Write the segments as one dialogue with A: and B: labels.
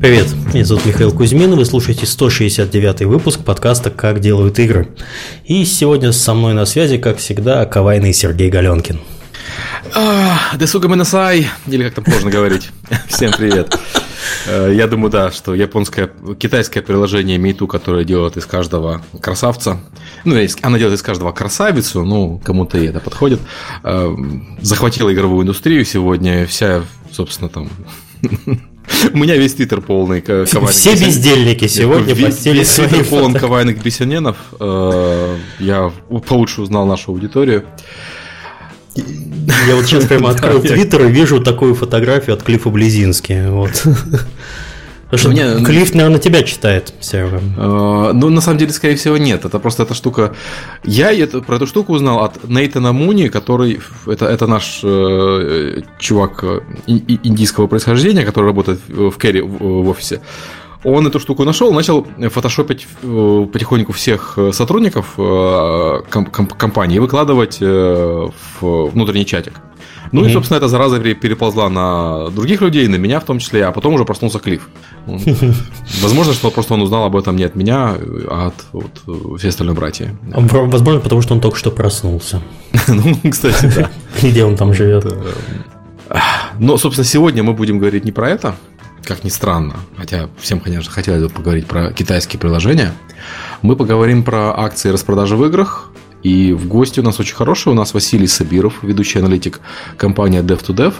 A: Привет, меня зовут Михаил Кузьмин, вы слушаете 169 выпуск подкаста «Как делают игры». И сегодня со мной на связи, как всегда, ковайный Сергей Галенкин.
B: Десуга Минасай, или как там можно говорить. Всем привет. Э, я думаю, да, что японское, китайское приложение Мейту, которое делает из каждого красавца, ну, она делает из каждого красавицу, ну, кому-то и это подходит, э, захватила игровую индустрию сегодня, вся, собственно, там у меня весь твиттер полный
A: ковайных Все бездельники сегодня
B: постели весь твиттер полон ковайных бесененов. Э, я получше узнал нашу аудиторию.
A: Я вот сейчас прямо открыл твиттер и вижу такую фотографию от Клифа Близински. Вот. Потому что Мне... Клифф, наверное, тебя читает, Серега.
B: Э, ну, на самом деле, скорее всего, нет. Это просто эта штука... Я это, про эту штуку узнал от Нейтана Муни, который... Это, это наш э, чувак э, индийского происхождения, который работает в Керри в, в офисе. Он эту штуку нашел, начал фотошопить э, потихоньку всех сотрудников компании и выкладывать в внутренний чатик. Ну mm-hmm. и, собственно, эта зараза переползла на других людей, на меня в том числе, а потом уже проснулся Клифф. Возможно, что просто он узнал об этом не от меня, а от вот, всей остальной братья.
A: Возможно, потому что он только что проснулся.
B: Ну, кстати, да.
A: Где он там живет?
B: Но, собственно, сегодня мы будем говорить не про это, как ни странно, хотя всем, конечно, хотелось бы поговорить про китайские приложения. Мы поговорим про акции распродажи в играх, и в гости у нас очень хороший, у нас Василий Сабиров, ведущий аналитик компании Dev2Dev.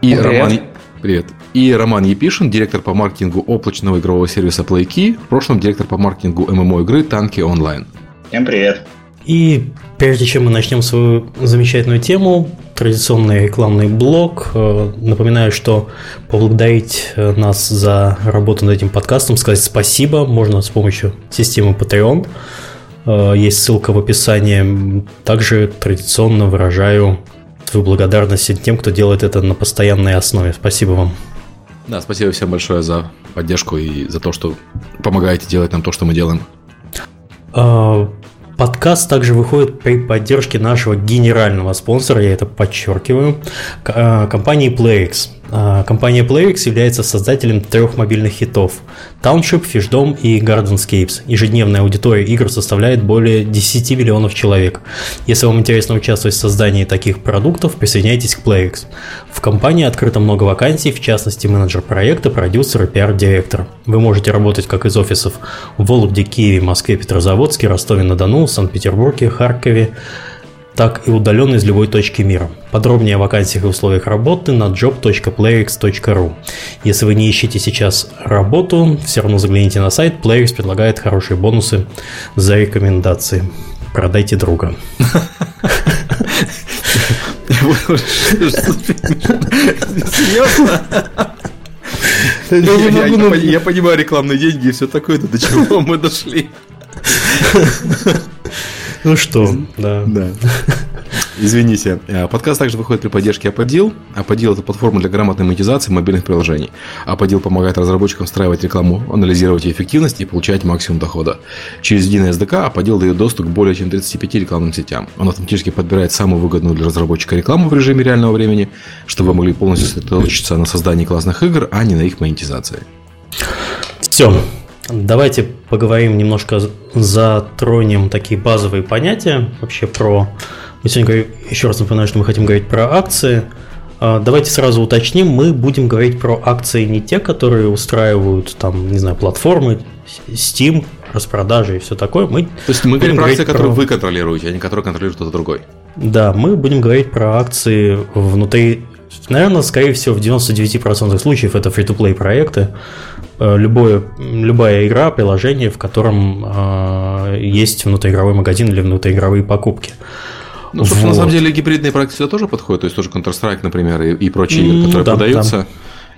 B: И Привет. Роман... Привет. И Роман Епишин, директор по маркетингу облачного игрового сервиса PlayKey, в прошлом директор по маркетингу ММО игры Танки Онлайн.
C: Всем привет.
A: И прежде чем мы начнем свою замечательную тему, традиционный рекламный блок. Э, напоминаю, что поблагодарить э, нас за работу над этим подкастом, сказать спасибо можно с помощью системы Patreon. Э, есть ссылка в описании. Также традиционно выражаю свою благодарность тем, кто делает это на постоянной основе. Спасибо вам.
B: Да, спасибо всем большое за поддержку и за то, что помогаете делать нам то, что мы делаем.
A: Э, подкаст также выходит при поддержке нашего генерального спонсора, я это подчеркиваю, э, компании PlayX. А, компания PlayX является создателем трех мобильных хитов Township, Fishdom и Gardenscapes. Ежедневная аудитория игр составляет более 10 миллионов человек. Если вам интересно участвовать в создании таких продуктов, присоединяйтесь к PlayX. В компании открыто много вакансий, в частности менеджер проекта, продюсер и пиар-директор. Вы можете работать как из офисов в Вологде, Киеве, Москве, Петрозаводске, Ростове-на-Дону, Санкт-Петербурге, Харькове, так и удаленно из любой точки мира. Подробнее о вакансиях и условиях работы на job.playx.ru. Если вы не ищете сейчас работу, все равно загляните на сайт. Playx предлагает хорошие бонусы за рекомендации. Продайте друга.
B: Серьезно? Я понимаю рекламные деньги и все такое, до чего мы дошли.
A: Ну что, да. Да.
B: Извините. Э, подкаст также выходит при поддержке Apodil. Apodil – это платформа для грамотной монетизации мобильных приложений. Apodil помогает разработчикам встраивать рекламу, анализировать ее эффективность и получать максимум дохода. Через единый SDK Apodil дает доступ к более чем 35 рекламным сетям. Он автоматически подбирает самую выгодную для разработчика рекламу в режиме реального времени, чтобы вы могли полностью сосредоточиться на создании классных игр, а не на их монетизации.
A: Все. Давайте поговорим немножко, затронем такие базовые понятия вообще про... Мы сегодня, еще раз напоминаю, что мы хотим говорить про акции. А, давайте сразу уточним, мы будем говорить про акции не те, которые устраивают там, не знаю, платформы, Steam, распродажи и все такое. Мы
B: То есть мы говорим про акции, про... которые вы контролируете, а не которые контролирует кто-то другой.
A: Да, мы будем говорить про акции внутри Наверное, скорее всего, в 99% случаев это free-to-play проекты. Э, любое, любая игра, приложение, в котором э, есть внутриигровой магазин или внутриигровые покупки.
B: Ну, собственно, вот. на самом деле гибридные проекты сюда тоже подходят, то есть тоже Counter-Strike, например, и, и прочие игры, которые да, продаются,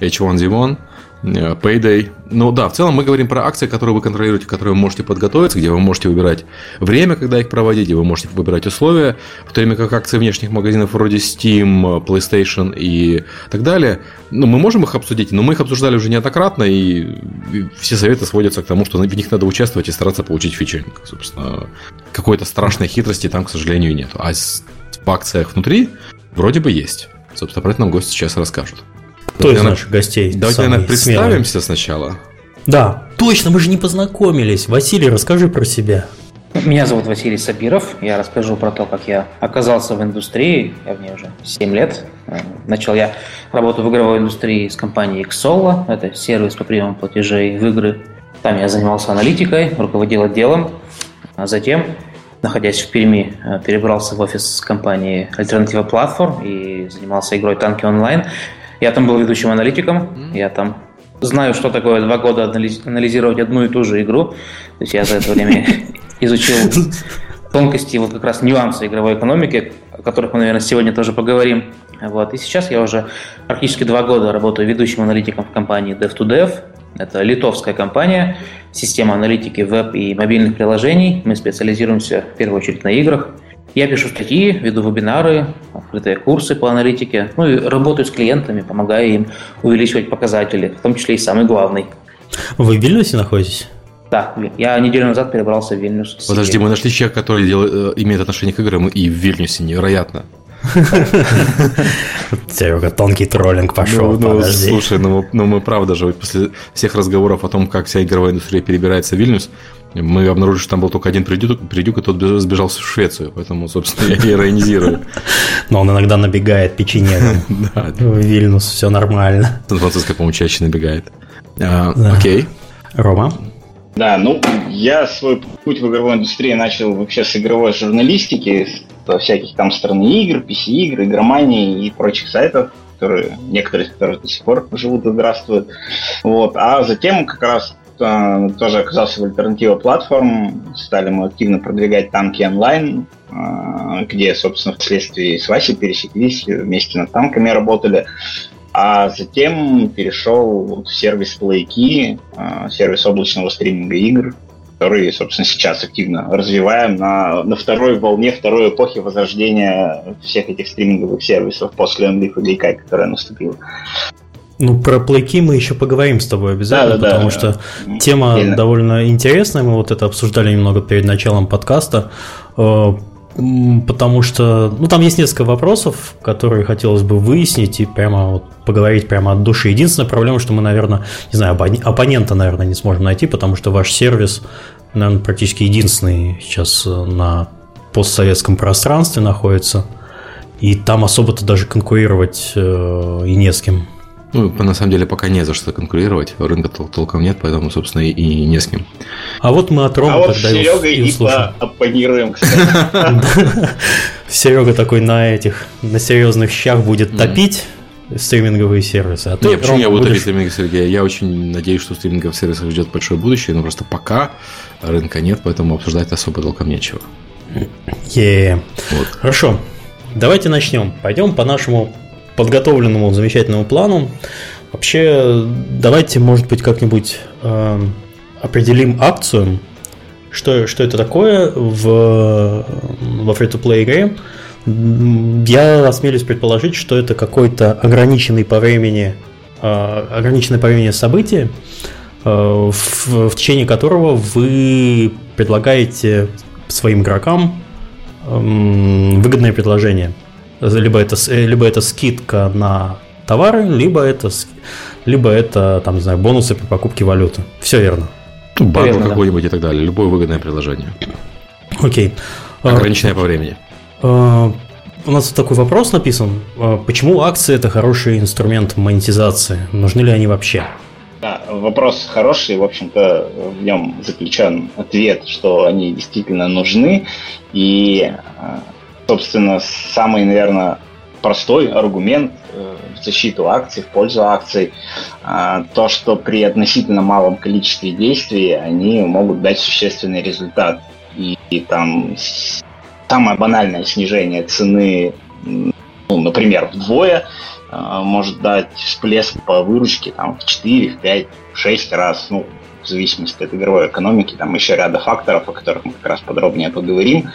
B: да. H1Z1. Э, Payday. Ну да, в целом мы говорим про акции, которые вы контролируете, которые вы можете подготовиться, где вы можете выбирать время, когда их проводить, где вы можете выбирать условия, в то время как акции внешних магазинов вроде Steam, PlayStation и так далее, ну, мы можем их обсудить, но мы их обсуждали уже неоднократно, и все советы сводятся к тому, что в них надо участвовать и стараться получить фичеринг. Собственно, какой-то страшной хитрости там, к сожалению, нет. А в акциях внутри вроде бы есть. Собственно, про это нам гости сейчас расскажут.
A: Кто из наших гостей?
B: Давайте, наверное, представимся сначала.
A: Да, точно, мы же не познакомились. Василий, расскажи про себя.
C: Меня зовут Василий Сабиров. Я расскажу про то, как я оказался в индустрии. Я в ней уже 7 лет. Начал я работу в игровой индустрии с компанией Xolo. Это сервис по приему платежей в игры. Там я занимался аналитикой, руководил отделом. А затем, находясь в Перми, перебрался в офис компании Альтернатива Платформ и занимался игрой Танки онлайн. Я там был ведущим аналитиком. Я там знаю, что такое два года анализировать одну и ту же игру. То есть я за это время изучил тонкости, вот как раз нюансы игровой экономики, о которых мы, наверное, сегодня тоже поговорим. Вот. И сейчас я уже практически два года работаю ведущим аналитиком в компании Dev2Dev. Это литовская компания, система аналитики веб и мобильных приложений. Мы специализируемся в первую очередь на играх. Я пишу статьи, веду вебинары, открытые курсы по аналитике, ну и работаю с клиентами, помогая им увеличивать показатели, в том числе и самый главный.
A: Вы в Вильнюсе находитесь?
C: Да, я неделю назад перебрался в Вильнюс.
B: Подожди, мы нашли человека, который делает, э, имеет отношение к играм и в Вильнюсе, невероятно.
A: Серега, тонкий троллинг пошел, ну,
B: ну, Слушай, ну, ну мы правда же, после всех разговоров о том, как вся игровая индустрия перебирается в Вильнюс, мы обнаружили, что там был только один придюк, придюк и тот сбежал в Швецию, поэтому, собственно, я иронизирую.
A: Но он иногда набегает печенегом в Вильнюс, все нормально.
B: Сан-Франциско, по-моему, чаще набегает. А, окей.
A: Рома?
D: Да, ну, я свой путь в игровой индустрии начал вообще с игровой журналистики, со всяких там страны игр, PC-игр, игромании и прочих сайтов, которые, некоторые из которых до сих пор живут и здравствуют. Вот. А затем как раз тоже оказался в альтернатива платформ, стали мы активно продвигать танки онлайн, э, где, собственно, впоследствии с Васей пересеклись, вместе над танками работали. А затем перешел в сервис PlayKey, а, сервис облачного стриминга игр, который, собственно, сейчас активно развиваем на, на второй волне, второй эпохи возрождения всех этих стриминговых сервисов после MLIF и которая наступила.
A: Ну, про плейки мы еще поговорим с тобой обязательно, да, да, потому да, что да. тема Сильно. довольно интересная. Мы вот это обсуждали немного перед началом подкаста. Э, потому что, ну, там есть несколько вопросов, которые хотелось бы выяснить и прямо вот поговорить прямо от души. Единственная проблема, что мы, наверное, не знаю, оппонента, наверное, не сможем найти, потому что ваш сервис, наверное, практически единственный сейчас э, на постсоветском пространстве находится, и там особо-то даже конкурировать э, и не с кем.
B: Ну, на самом деле, пока не за что конкурировать. Рынка тол- толком нет, поэтому, собственно, и, и не с кем.
A: А вот мы от Рома
D: а вот с Серегой и оппонируем, кстати.
A: Серега такой на этих, на серьезных щах будет топить стриминговые сервисы. А
B: ты, Нет, почему я буду топить стриминговые сервисы? Я очень надеюсь, что стриминговых сервисов ждет большое будущее, но просто пока рынка нет, поэтому обсуждать особо толком нечего.
A: Yeah. Вот. Хорошо. Давайте начнем. Пойдем по нашему подготовленному замечательному плану. Вообще, давайте, может быть, как-нибудь э, определим акцию, что, что это такое в, во free-to-play игре. Я осмелюсь предположить, что это какой-то ограниченный по времени, э, ограниченное по времени событие, э, в, в течение которого вы предлагаете своим игрокам э, выгодное предложение – либо это, либо это скидка на товары, либо это, либо это там, не знаю, бонусы при покупке валюты. Все верно.
B: Ну, банк какой-нибудь да. и так далее. Любое выгодное приложение.
A: Окей.
B: Ограниченное по времени.
A: А, у нас такой вопрос написан. А, почему акции это хороший инструмент монетизации? Нужны ли они вообще?
D: Да, вопрос хороший, в общем-то, в нем заключен ответ, что они действительно нужны. И а, собственно, самый, наверное, простой аргумент э, в защиту акций, в пользу акций, а, то, что при относительно малом количестве действий они могут дать существенный результат. И, и там самое банальное снижение цены, ну, например, вдвое, а, может дать всплеск по выручке там, в 4, в 5, в 6 раз, ну, в зависимости от игровой экономики, там еще ряда факторов, о которых мы как раз подробнее поговорим.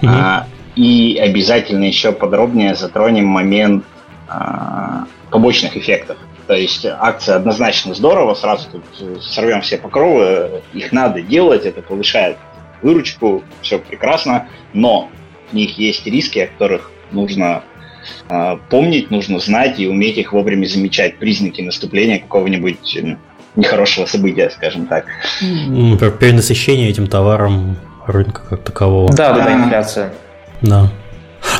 D: Mm-hmm. И обязательно еще подробнее затронем момент а, побочных эффектов. То есть акция однозначно здорово, сразу тут сорвем все покровы, их надо делать, это повышает выручку, все прекрасно, но в них есть риски, о которых нужно э, помнить, нужно знать и уметь их вовремя замечать, признаки наступления какого-нибудь нехорошего события, скажем так.
A: Например, перенасыщение этим товаром рынка как такового.
C: Да, да, да, инфляция.
A: Да.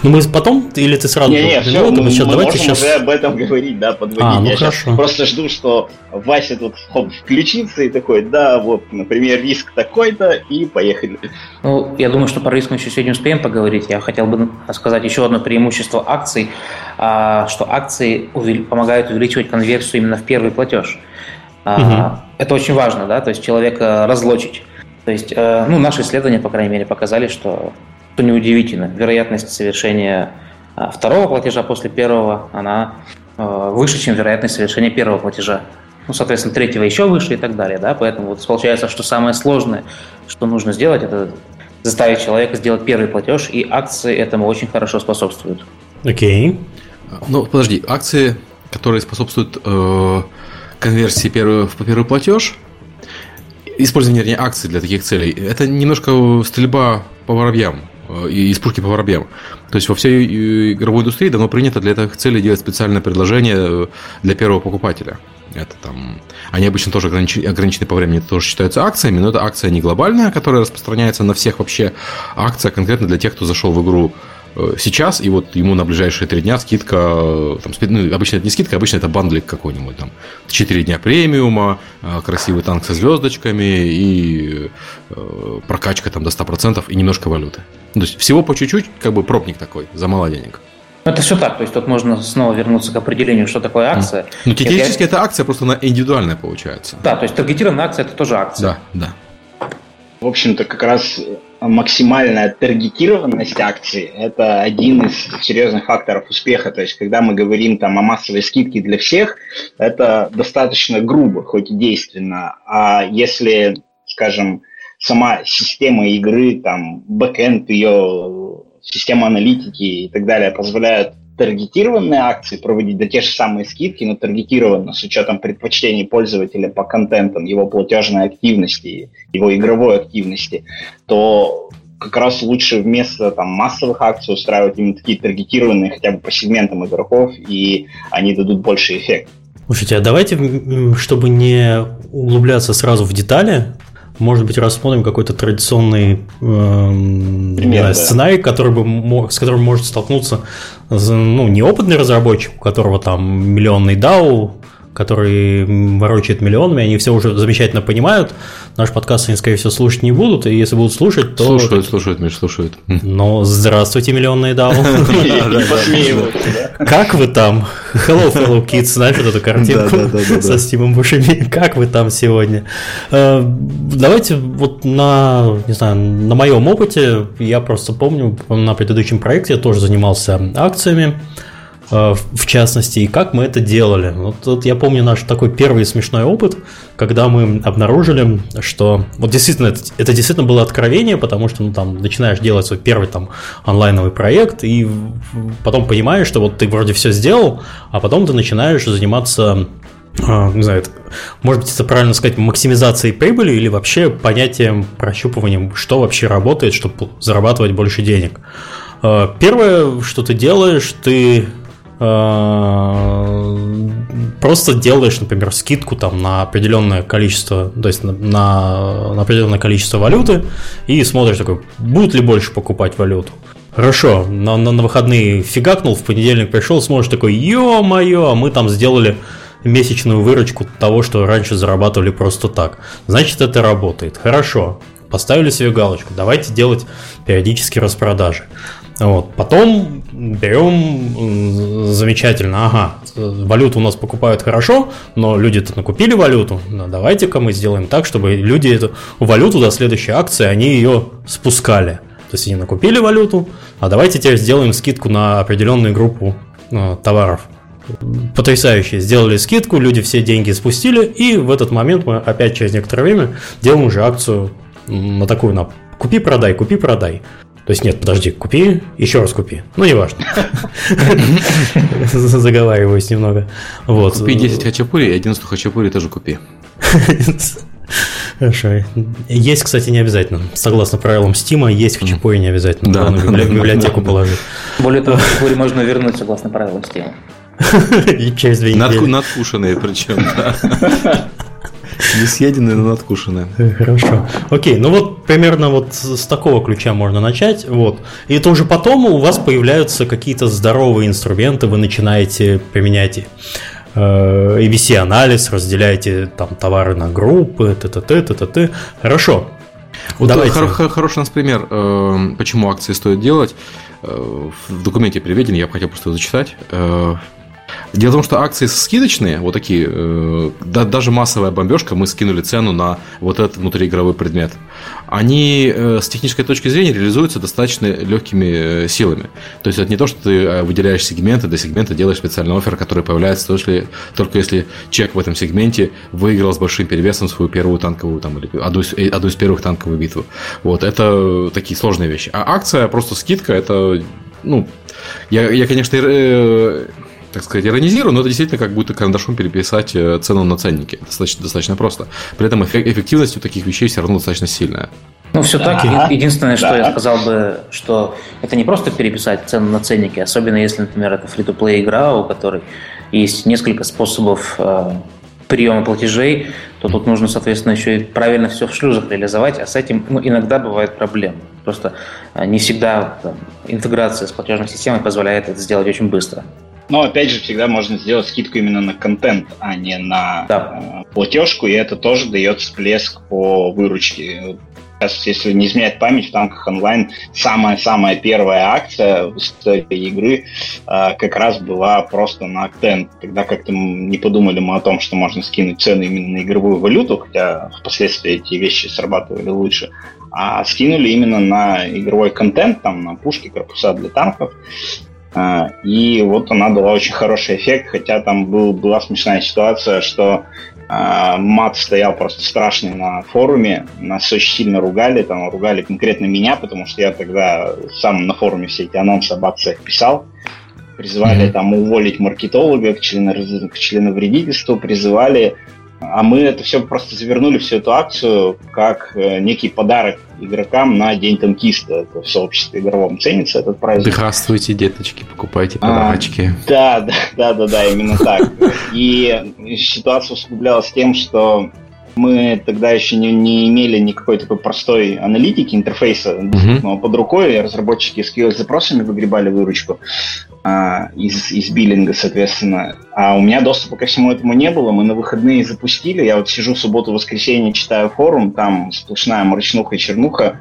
A: Ну мы потом, или ты сразу...
D: Не, не, все, мы, сейчас, мы давайте можем сейчас... уже об этом говорить, да, подводить. А, ну Я хорошо. просто жду, что Вася тут хоп, включится и такой, да, вот, например, риск такой-то, и поехали.
C: Ну, я думаю, что про риск мы еще сегодня успеем поговорить. Я хотел бы сказать еще одно преимущество акций, а, что акции помогают увеличивать конверсию именно в первый платеж. Угу. Это очень важно, да, то есть человека разлочить. То есть, э, ну, наши исследования, по крайней мере, показали, что, что неудивительно, вероятность совершения а, второго платежа после первого, она э, выше, чем вероятность совершения первого платежа. Ну, соответственно, третьего еще выше и так далее, да, поэтому вот получается, что самое сложное, что нужно сделать, это заставить человека сделать первый платеж, и акции этому очень хорошо способствуют.
A: Окей. Okay.
B: Ну, подожди, акции, которые способствуют э, конверсии первый, в первый платеж, использование вернее, акций для таких целей, это немножко стрельба по воробьям и из пушки по воробьям. То есть во всей э, игровой индустрии давно принято для этих целей делать специальное предложение э, для первого покупателя. Это там, они обычно тоже ограничены, ограничены по времени, это тоже считаются акциями, но это акция не глобальная, которая распространяется на всех вообще, акция конкретно для тех, кто зашел в игру Э, сейчас, и вот ему на ближайшие три дня скидка, э, там, ну, обычно это не скидка, обычно это бандлик какой-нибудь, там, 4 дня премиума, э, красивый танк со звездочками и прокачка там до 100% и немножко валюты. То есть всего по чуть-чуть, как бы пробник такой, за мало денег.
C: Ну, это все так, то есть тут можно снова вернуться к определению, что такое акция.
B: Ну, теоретически это, это акция, просто она индивидуальная получается.
C: Да, то есть таргетированная акция это тоже акция.
B: Да, да.
D: В общем-то, как раз максимальная таргетированность акций – это один из серьезных факторов успеха. То есть, когда мы говорим там, о массовой скидке для всех, это достаточно грубо, хоть и действенно. А если, скажем, сама система игры, там, бэкэнд ее, система аналитики и так далее позволяют таргетированные акции проводить, да те же самые скидки, но таргетированно, с учетом предпочтений пользователя по контентам, его платежной активности, его игровой активности, то как раз лучше вместо там, массовых акций устраивать именно такие таргетированные хотя бы по сегментам игроков, и они дадут больше эффект.
A: Слушайте, а давайте, чтобы не углубляться сразу в детали, может быть, рассмотрим какой-то традиционный э, Пример, знаю, да. сценарий, который бы, с которым может столкнуться ну, неопытный разработчик, у которого там миллионный DAO, который ворочает миллионами, они все уже замечательно понимают. Наш подкаст они, скорее всего, слушать не будут, и если будут слушать, то...
B: Слушают, слушают, Миш, слушают.
A: Ну, здравствуйте, миллионные DAO. Как вы там? Hello, fellow kids, знаешь вот эту картинку со Стивом Бушеми? Как вы там сегодня? Э, давайте вот на, не знаю, на моем опыте, я просто помню, на предыдущем проекте я тоже занимался акциями, в частности, и как мы это делали. Вот, вот я помню наш такой первый смешной опыт, когда мы обнаружили, что вот действительно это, это действительно было откровение, потому что ну, там начинаешь делать свой первый там онлайновый проект и потом понимаешь, что вот ты вроде все сделал, а потом ты начинаешь заниматься а, не знаю, может быть, это правильно сказать, максимизацией прибыли или вообще понятием прощупыванием, что вообще работает, чтобы зарабатывать больше денег. А, первое, что ты делаешь, ты Э, просто делаешь, например, скидку там на определенное количество, то есть на, на, определенное количество валюты и смотришь такой, будут ли больше покупать валюту. Хорошо, на, на, на выходные фигакнул, в понедельник пришел, смотришь такой, ё-моё, мы там сделали месячную выручку того, что раньше зарабатывали просто так. Значит, это работает. Хорошо, поставили себе галочку, давайте делать периодически распродажи. Вот. Потом берем замечательно, ага, валюту у нас покупают хорошо, но люди-то накупили валюту, давайте-ка мы сделаем так, чтобы люди эту валюту до следующей акции, они ее спускали. То есть они накупили валюту, а давайте теперь сделаем скидку на определенную группу ну, товаров. Потрясающе. Сделали скидку, люди все деньги спустили, и в этот момент мы опять через некоторое время делаем уже акцию на такую на купи-продай, купи-продай. То есть нет, подожди, купи, еще раз купи. Ну, неважно. Заговариваюсь немного. Вот.
B: Купи 10 хачапури и 11 хачапури тоже купи.
A: Хорошо. Есть, кстати, не обязательно. Согласно правилам Steam, есть в чипое не обязательно.
B: Да,
A: Главное,
B: да,
A: библиотеку положить.
C: Более того, вскоре можно вернуть согласно правилам Steam.
A: И через две недели.
B: надкушенные причем, да. Не съеденные, но надкушенные.
A: Э, Хорошо. Окей, ну вот примерно вот с такого ключа можно начать. Вот. И это уже потом у вас появляются какие-то здоровые инструменты, вы начинаете применять э, EVC-анализ, разделяете там товары на группы, т.т. т.т. Хорошо.
B: Вот
A: Давайте.
B: хор- хор- хороший у нас пример, э, почему акции стоит делать. Э, В документе приведен, я бы хотел просто зачитать. Дело в том, что акции скидочные, вот такие, э, да- даже массовая бомбежка, мы скинули цену на вот этот внутриигровой предмет. Они э, с технической точки зрения реализуются достаточно легкими э, силами. То есть это не то, что ты э, выделяешь сегменты, для сегмента делаешь специальный офер, который появляется только если, только если человек в этом сегменте выиграл с большим перевесом свою первую танковую, там, или одну из, э, одну из первых танковую битву. Вот, это такие сложные вещи. А акция, просто скидка, это, ну, я, я конечно, э, так сказать, иронизирую, но это действительно как будто карандашом переписать э, цену на ценники. Достаточно, достаточно просто. При этом эффе- эффективность у таких вещей все равно достаточно сильная.
C: Ну, все так.
D: Да.
C: Еди- Единственное, что
D: Да.
C: я сказал бы, что это не просто переписать цену на ценники, особенно если, например, это фри-то-плей игра, у которой есть несколько способов э, приема платежей, то тут нужно, соответственно, еще и правильно все в шлюзах реализовать, а с этим ну, иногда бывают проблемы. Просто э, не всегда там, интеграция с платежной системой позволяет это сделать очень быстро.
D: Но опять же, всегда можно сделать скидку именно на контент, а не на
C: Да.
D: э, платежку, и это тоже дает всплеск по выручке. Сейчас, если не изменять память, в танках онлайн самая-самая первая акция в истории игры э, как раз была просто на контент. Когда как-то не подумали мы о том, что можно скинуть цены именно на игровую валюту, хотя впоследствии эти вещи срабатывали лучше, а скинули именно на игровой контент, там на пушки, корпуса для танков. А, И вот она дала очень хороший эффект, хотя там был, была смешная ситуация, что а, мат стоял просто страшный на форуме, нас очень сильно ругали, там ругали конкретно меня, потому что я тогда сам на форуме все эти анонсы об акциях писал, призывали
B: Мгм.
D: там уволить маркетолога к, члено- к членовредительству, призывали, а мы это все просто завернули всю эту акцию как э, некий подарок игрокам на День танкиста. Это в сообществе игровом ценится этот праздник.
B: Здравствуйте, деточки, покупайте
D: А,
B: подарочки.
D: Да, да, да, да, да, именно так. И ситуация усугублялась тем, что мы тогда еще не, не имели никакой такой простой аналитики, интерфейса доступного под рукой. Разработчики с QoS-запросами выгребали выручку а, из, из биллинга, соответственно. А у меня доступа ко всему этому не было. Мы на выходные запустили. Я вот сижу в субботу-воскресенье, читаю форум, там сплошная мрачнуха и чернуха.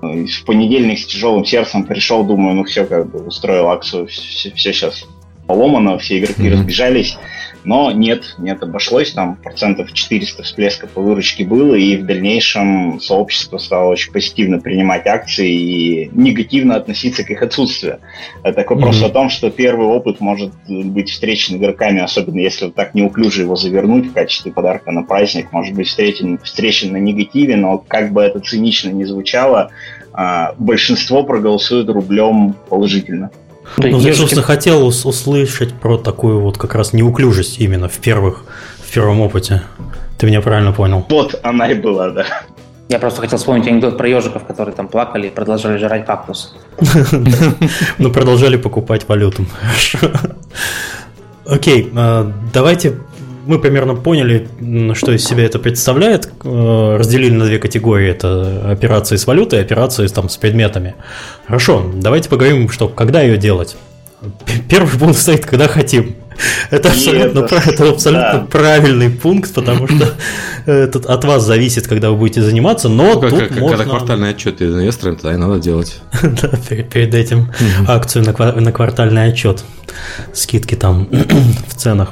D: В понедельник с тяжелым сердцем пришел, думаю, ну все, как бы устроил акцию, все, сейчас поломано, все игроки
B: Мгм.
D: разбежались. Но нет, нет, обошлось, там процентов 400 всплеска по выручке было, и в дальнейшем сообщество стало очень позитивно принимать акции и негативно относиться к их отсутствию. Это к вопросу
A: Мгм.
D: о том, что первый опыт может быть встречен игроками, особенно если вот так неуклюже его завернуть в качестве подарка на праздник, может быть встречен, встречен на негативе, но как бы это цинично не звучало, а, большинство проголосует рублем положительно.
C: Да,
A: Ну, я, собственно, хотел ус- услышать про такую вот как раз неуклюжесть именно в первых, в первом опыте. Ты меня правильно понял.
D: Вот она и была, да.
C: Я просто хотел вспомнить анекдот про ежиков, которые там плакали и продолжали жрать кактус.
A: Но продолжали покупать валюту. Хорошо. Окей, э, давайте мы примерно поняли, что из себя это представляет. Э, Разделили на две категории. Это операции с валютой и операции там, с предметами. Хорошо, давайте поговорим, что когда ее делать. Первый пункт стоит, когда хотим. Это
D: И
A: абсолютно,
D: это-
A: это абсолютно
D: да.
A: правильный пункт, потому что это от вас зависит, когда вы будете заниматься, но
B: Ну, как-
A: тут
B: как-
A: можно...
B: Когда квартальный отчет перед инвесторами, тогда и надо делать.
A: Да, перед, перед этим акцию на, на квартальный отчет. Скидки там в ценах.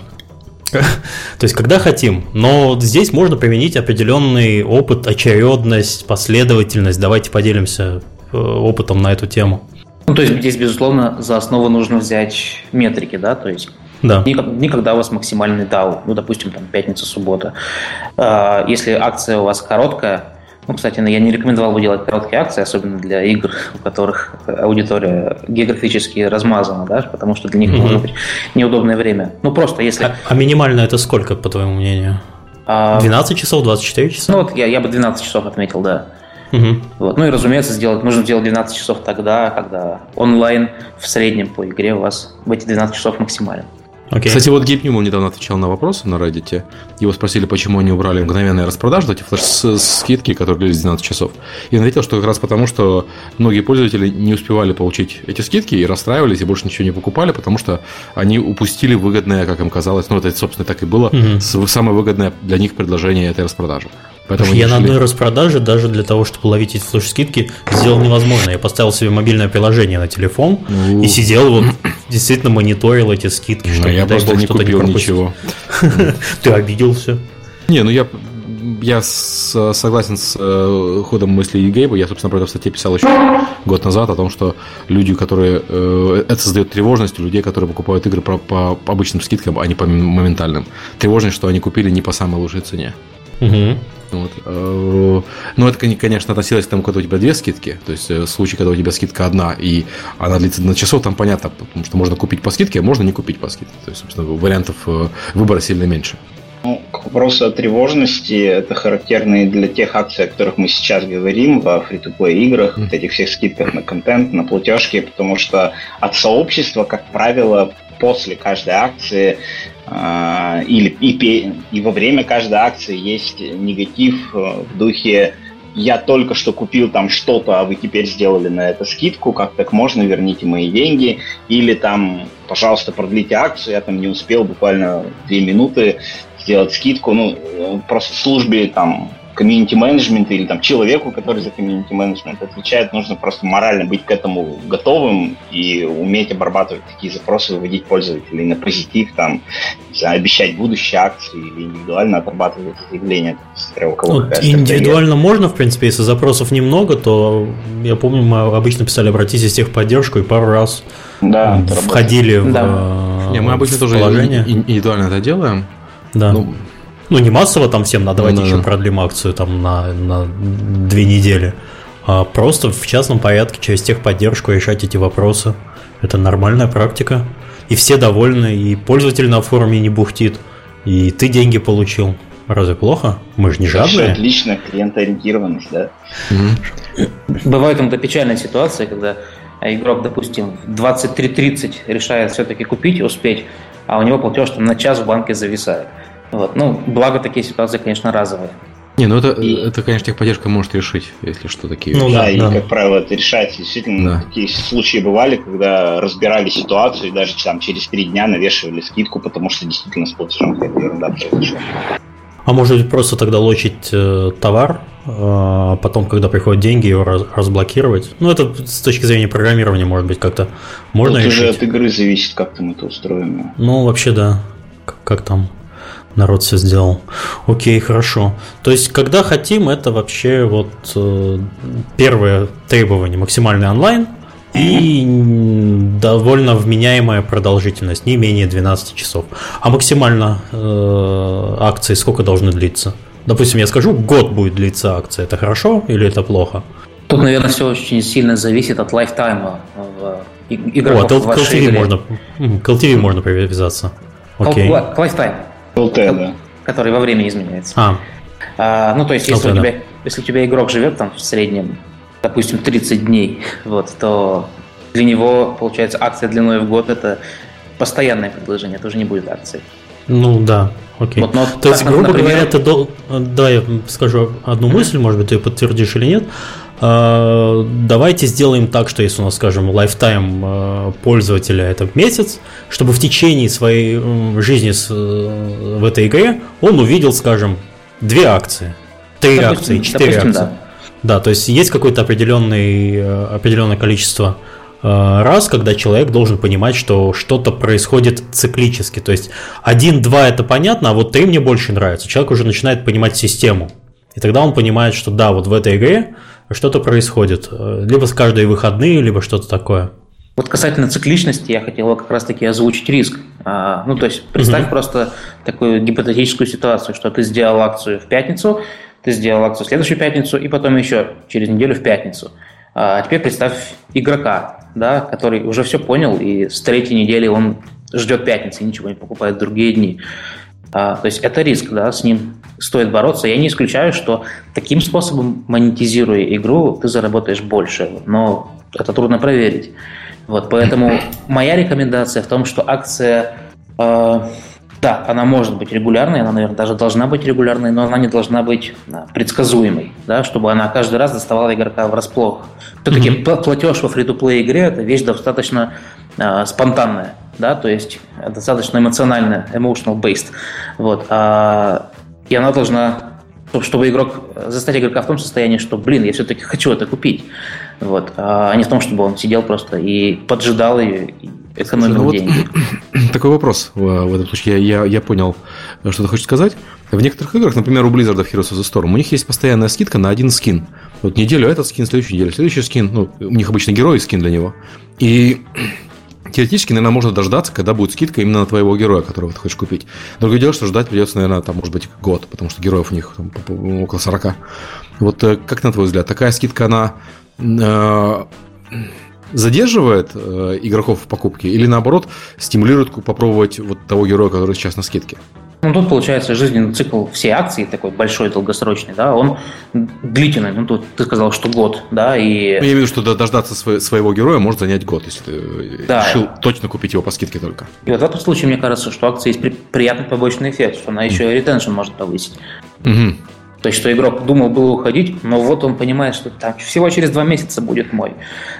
A: То есть, когда хотим. Но здесь можно применить определенный опыт, очередность, последовательность. Давайте поделимся э, опытом на эту тему.
C: Ну, то есть здесь, безусловно, за основу нужно взять метрики, да, то есть
A: Да.
C: дни, как- дни, когда у вас максимальный DAO, ну, допустим, там, пятница, суббота. А, Если акция у вас короткая, ну, кстати, я не рекомендовал бы делать короткие акции, особенно для игр, у которых аудитория географически размазана, да, потому что для них
A: Мгм.
C: может быть неудобное время. Ну, просто если...
A: А, а минимально это сколько, по твоему мнению? 12 часов, 24 часа?
C: Ну вот я, я бы 12 часов отметил, да.
A: Угу.
C: Вот. Ну и разумеется, сделать, нужно сделать 12 часов тогда, когда онлайн в среднем по игре у вас в эти 12 часов максимален.
B: Okay. Кстати, вот Гейб Ньюман недавно отвечал на вопросы на Reddit. Его спросили, почему они убрали мгновенные распродажи, эти флеш-скидки, которые длились 12 часов. И он ответил, что как раз потому, что многие пользователи не успевали получить эти скидки и расстраивались, и больше ничего не покупали, потому что они упустили выгодное, как им казалось, ну, это, собственно, так и было, mm-hmm. самое выгодное для них предложение этой распродажи.
A: Поэтому я на одной распродаже даже для того, чтобы ловить эти флеш-скидки, сделал невозможно. Я поставил себе мобильное приложение на телефон и сидел вот действительно мониторил эти скидки,
B: чтобы я просто не купил не ничего.
A: Ты обиделся.
B: Не, ну я я с, согласен с э, ходом мысли Гейба. Я, собственно, про это в статье писал еще год назад о том, что люди, которые... Э, это создает тревожность у людей, которые покупают игры по, по обычным скидкам, а не по моментальным. Тревожность, что они купили не по самой лучшей цене.
A: Угу.
B: Вот. Э, ну, это, конечно, относилось к тому, когда у тебя две скидки. То есть, э, случай, когда у тебя скидка одна, и она длится на часов, там понятно, потому что можно купить по скидке, а можно не купить по скидке. То есть, собственно, вариантов э, выбора сильно меньше.
D: Ну, к вопросу о тревожности, это характерно и для тех акций, о которых мы сейчас говорим, во фри-то-плей играх, mm. вот этих всех скидках на контент, на платежки, потому что от сообщества, как правило, после каждой акции или и, и во время каждой акции есть негатив э, в духе я только что купил там что-то, а вы теперь сделали на это скидку, как так можно, верните мои деньги, или там, пожалуйста, продлите акцию, я там не успел буквально две минуты сделать скидку, ну, э, просто службе там комьюнити менеджмент или там человеку, который за комьюнити менеджмент отвечает, нужно просто морально быть к этому готовым и уметь обрабатывать такие запросы, выводить пользователей на позитив, там, обещать будущие акции или индивидуально отрабатывать эти явления.
A: Вот индивидуально можно, в принципе, если запросов немного, то я помню, мы обычно писали обратитесь в техподдержку и пару раз
D: да,
A: входили
B: да. в Не, мы обычно тоже положение. индивидуально это делаем.
A: Да. Ну, ну, не массово там всем, на давайте ну, еще да. продлим акцию там на, на две недели. А просто в частном порядке через техподдержку решать эти вопросы. Это нормальная практика. И все довольны, и пользователь на форуме не бухтит, и ты деньги получил. Разве плохо? Мы же не жадные.
D: Отлично, клиентоориентированность, да.
C: Угу. Бывает иногда печальная ситуация, когда игрок, допустим, в 23.30 решает все-таки купить, успеть, а у него платеж там на час в банке зависает. Вот. Ну, благо такие ситуации, конечно, разовые.
B: Не, ну это, и... это, конечно, техподдержка может решить, если что, такие
D: Ну да, да, и, как правило, это решается. Действительно, да. такие случаи бывали, когда разбирали ситуацию и даже там через три дня навешивали скидку, потому что действительно с платежом какая-то ерунда произошла.
A: А может быть просто тогда лочить э, товар, э, потом, когда приходят деньги, его раз, разблокировать? Ну, это с точки зрения программирования, может быть, как-то можно Тут решить. уже
D: от игры зависит, как там это устроено.
A: Ну, вообще, да. Как, как там народ все сделал. Окей, хорошо. То есть, когда хотим, это вообще вот э, первое требование максимальный онлайн и довольно вменяемая продолжительность, не менее 12 часов. А максимально э, акции сколько должны длиться? Допустим, я скажу, год будет длиться акция. Это хорошо или это плохо?
C: Тут, наверное, все очень сильно зависит от лайфтайма игроков О,
A: в LTV можно, к LTV можно привязаться.
C: Окей. К lifetime.
D: LT, да.
C: Который во времени изменяется.
A: А.
C: А, ну, то есть, если, LT, у тебя, да. если у тебя игрок живет там в среднем, допустим, 30 дней, вот, то для него, получается, акция длиной в год это постоянное предложение, это уже не будет акции.
A: Ну да, окей. Вот, но То есть, грубо например... говоря, ты до... да, я скажу одну мысль, может быть, ты ее подтвердишь или нет. А, давайте сделаем так, что если у нас, скажем, lifetime а, пользователя это месяц, чтобы в течение своей жизни в этой игре он увидел, скажем, две акции, три допустим, акции, четыре допустим, акции. Да. да, то есть есть какое-то определенное, э, определенное количество э, раз, когда человек должен понимать, что что-то происходит циклически. То есть один-два это понятно, а вот три мне больше нравится. Человек уже начинает понимать систему. И тогда он понимает, что да, вот в этой игре что-то происходит. Э, либо с каждой выходные, либо что-то такое.
C: Вот касательно цикличности я хотел как раз-таки озвучить риск. А, ну, то есть представь угу. просто такую гипотетическую ситуацию, что ты сделал акцию в пятницу, ты сделал акцию в следующую пятницу и потом еще через неделю в пятницу. А теперь представь игрока, да, который уже все понял, и с третьей недели он ждет пятницы и ничего не покупает в другие дни. А, то есть это риск, да, с ним стоит бороться. Я не исключаю, что таким способом, монетизируя игру, ты заработаешь больше, но это трудно проверить. Вот, поэтому моя рекомендация в том, что акция, э, да, она может быть регулярной, она, наверное, даже должна быть регулярной, но она не должна быть предсказуемой, да, чтобы она каждый раз доставала игрока врасплох. Все-таки mm-hmm. платеж во фри-то-плей игре – это вещь достаточно э, спонтанная, да, то есть достаточно эмоциональная, emotional based. Вот, а, и она должна чтобы игрок заставить игрока в том состоянии, что, блин, я все-таки хочу это купить. Вот. А не в том, чтобы он сидел просто и поджидал ее, и экономил ну деньги.
B: Вот такой вопрос в этом случае. Я, я, я понял, что ты хочешь сказать. В некоторых играх, например, у Blizzard в Heroes of the Storm, у них есть постоянная скидка на один скин. Вот неделю этот скин, следующую неделю следующий скин. Ну, у них обычно герой скин для него. И теоретически, наверное, можно дождаться, когда будет скидка именно на твоего героя, которого ты хочешь купить. Другое дело, что ждать придется, наверное, там, может быть, год, потому что героев у них там, около 40. Вот э, как на твой взгляд, такая скидка, она Э, задерживает э, игроков в покупке или наоборот стимулирует попробовать вот того героя, который сейчас на скидке?
C: Ну, тут получается жизненный цикл всей акции такой большой, долгосрочный, да, он длительный. Ну, тут ты сказал, что год, да, и... Ну,
B: я имею в виду, что дождаться своего героя может занять год, если ты да. решил точно купить его по скидке только.
C: И вот в этом случае, мне кажется, что акция есть приятный побочный эффект, что она еще и ретеншн может повысить. Угу. То есть, что игрок думал было уходить, но вот он понимает, что там всего через два месяца будет мой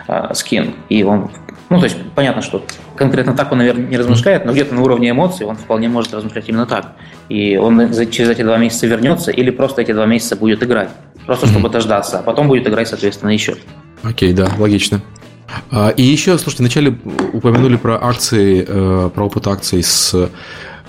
C: э, скин. И он, ну, то есть, понятно, что конкретно так он, наверное, не размышляет, но где-то на уровне эмоций он вполне может размышлять именно так. И он через эти два месяца вернется или просто эти два месяца будет играть. Просто чтобы дождаться, а потом будет играть, соответственно, еще.
B: Окей, да, логично. А, и еще, слушайте, вначале упомянули про акции, э, про опыт акций с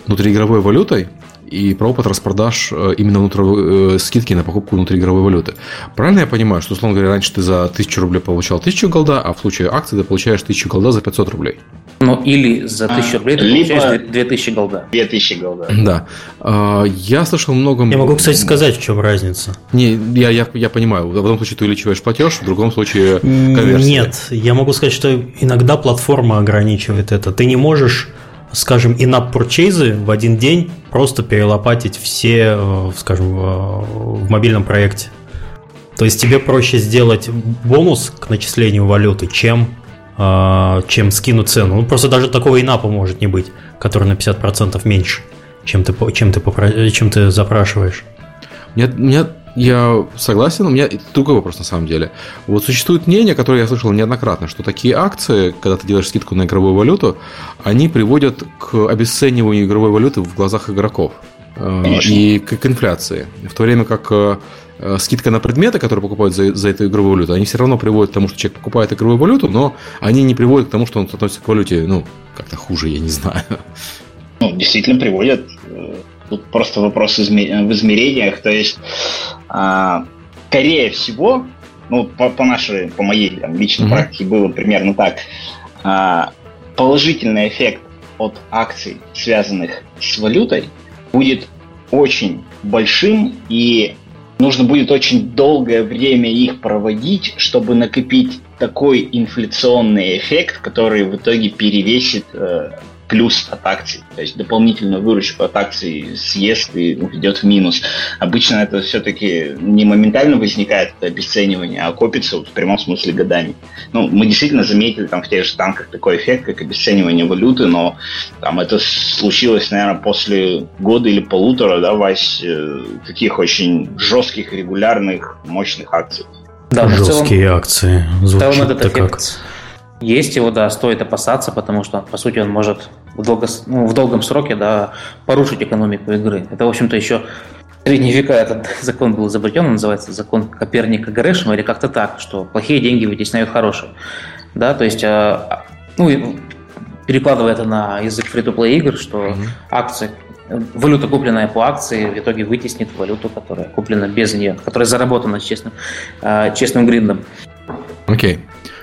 B: внутриигровой валютой и про опыт распродаж э, именно внутри, э, скидки на покупку внутриигровой валюты. Правильно я понимаю, что, условно говоря, раньше ты за 1000 рублей получал 1000 голда, а в случае акции ты получаешь 1000 голда за 500 рублей?
C: Ну, или за 1000 а, рублей ты либо получаешь 2000 голда.
D: 2000 голда.
B: Да. А, я слышал много...
A: Я могу, кстати, сказать, в чем разница.
B: Не, я, я, я понимаю. В одном случае ты увеличиваешь платеж, в другом случае конверсия.
A: Нет, я могу сказать, что иногда платформа ограничивает это. Ты не можешь скажем, in-app purchase в один день просто перелопатить все, э, скажем, в мобильном проекте. То есть тебе проще сделать бонус к начислению валюты, чем, э, чем скинуть цену. Ну, просто даже такого инапа может не быть, который на 50% меньше, чем ты, чем ты, чем ты запрашиваешь.
B: Нет, нет, я согласен, у меня другой вопрос на самом деле. Вот существует мнение, которое я слышал неоднократно, что такие акции, когда ты делаешь скидку на игровую валюту, они приводят к обесцениванию игровой валюты в глазах игроков э, Конечно. и к, к инфляции. В то время как э, э, скидка на предметы, которые покупают за, за эту игровую валюту, они все равно приводят к тому, что человек покупает игровую валюту, но они не приводят к тому, что он относится к валюте, ну, как-то хуже, я не знаю.
D: Ну, действительно приводят. Тут просто вопрос в измерениях. То есть а, скорее всего, ну, по, по нашей, по моей там, личной mm-hmm. практике было примерно так. А, положительный эффект от акций, связанных с валютой, будет очень большим, и нужно будет очень долгое время их проводить, чтобы накопить такой инфляционный эффект, который в итоге перевесит э, плюс от акций, то есть дополнительную выручку от акций съест и идет в минус. Обычно это все-таки не моментально возникает это обесценивание, а копится вот в прямом смысле годами. Ну, мы действительно заметили там в тех же танках такой эффект, как обесценивание валюты, но там это случилось, наверное, после года или полутора, да, Вась, э, таких очень жестких, регулярных, мощных акций.
A: Да, Жесткие целом, акции. Звучит в целом этот эффект как...
C: есть, его, да, стоит опасаться, потому что, по сути, он может в, долго, ну, в долгом сроке да, порушить экономику игры. Это, в общем-то, еще в средние века этот закон был изобретен, он называется закон Коперника Грешема, или как-то так, что плохие деньги вытесняют хорошие. Да, то есть, а, ну, перекладывая это на язык фри-то-плей игр, что mm-hmm. акции, валюта, купленная по акции, в итоге вытеснит валюту, которая куплена без нее, которая заработана честным, а, честным гриндом.
B: Окей. Okay.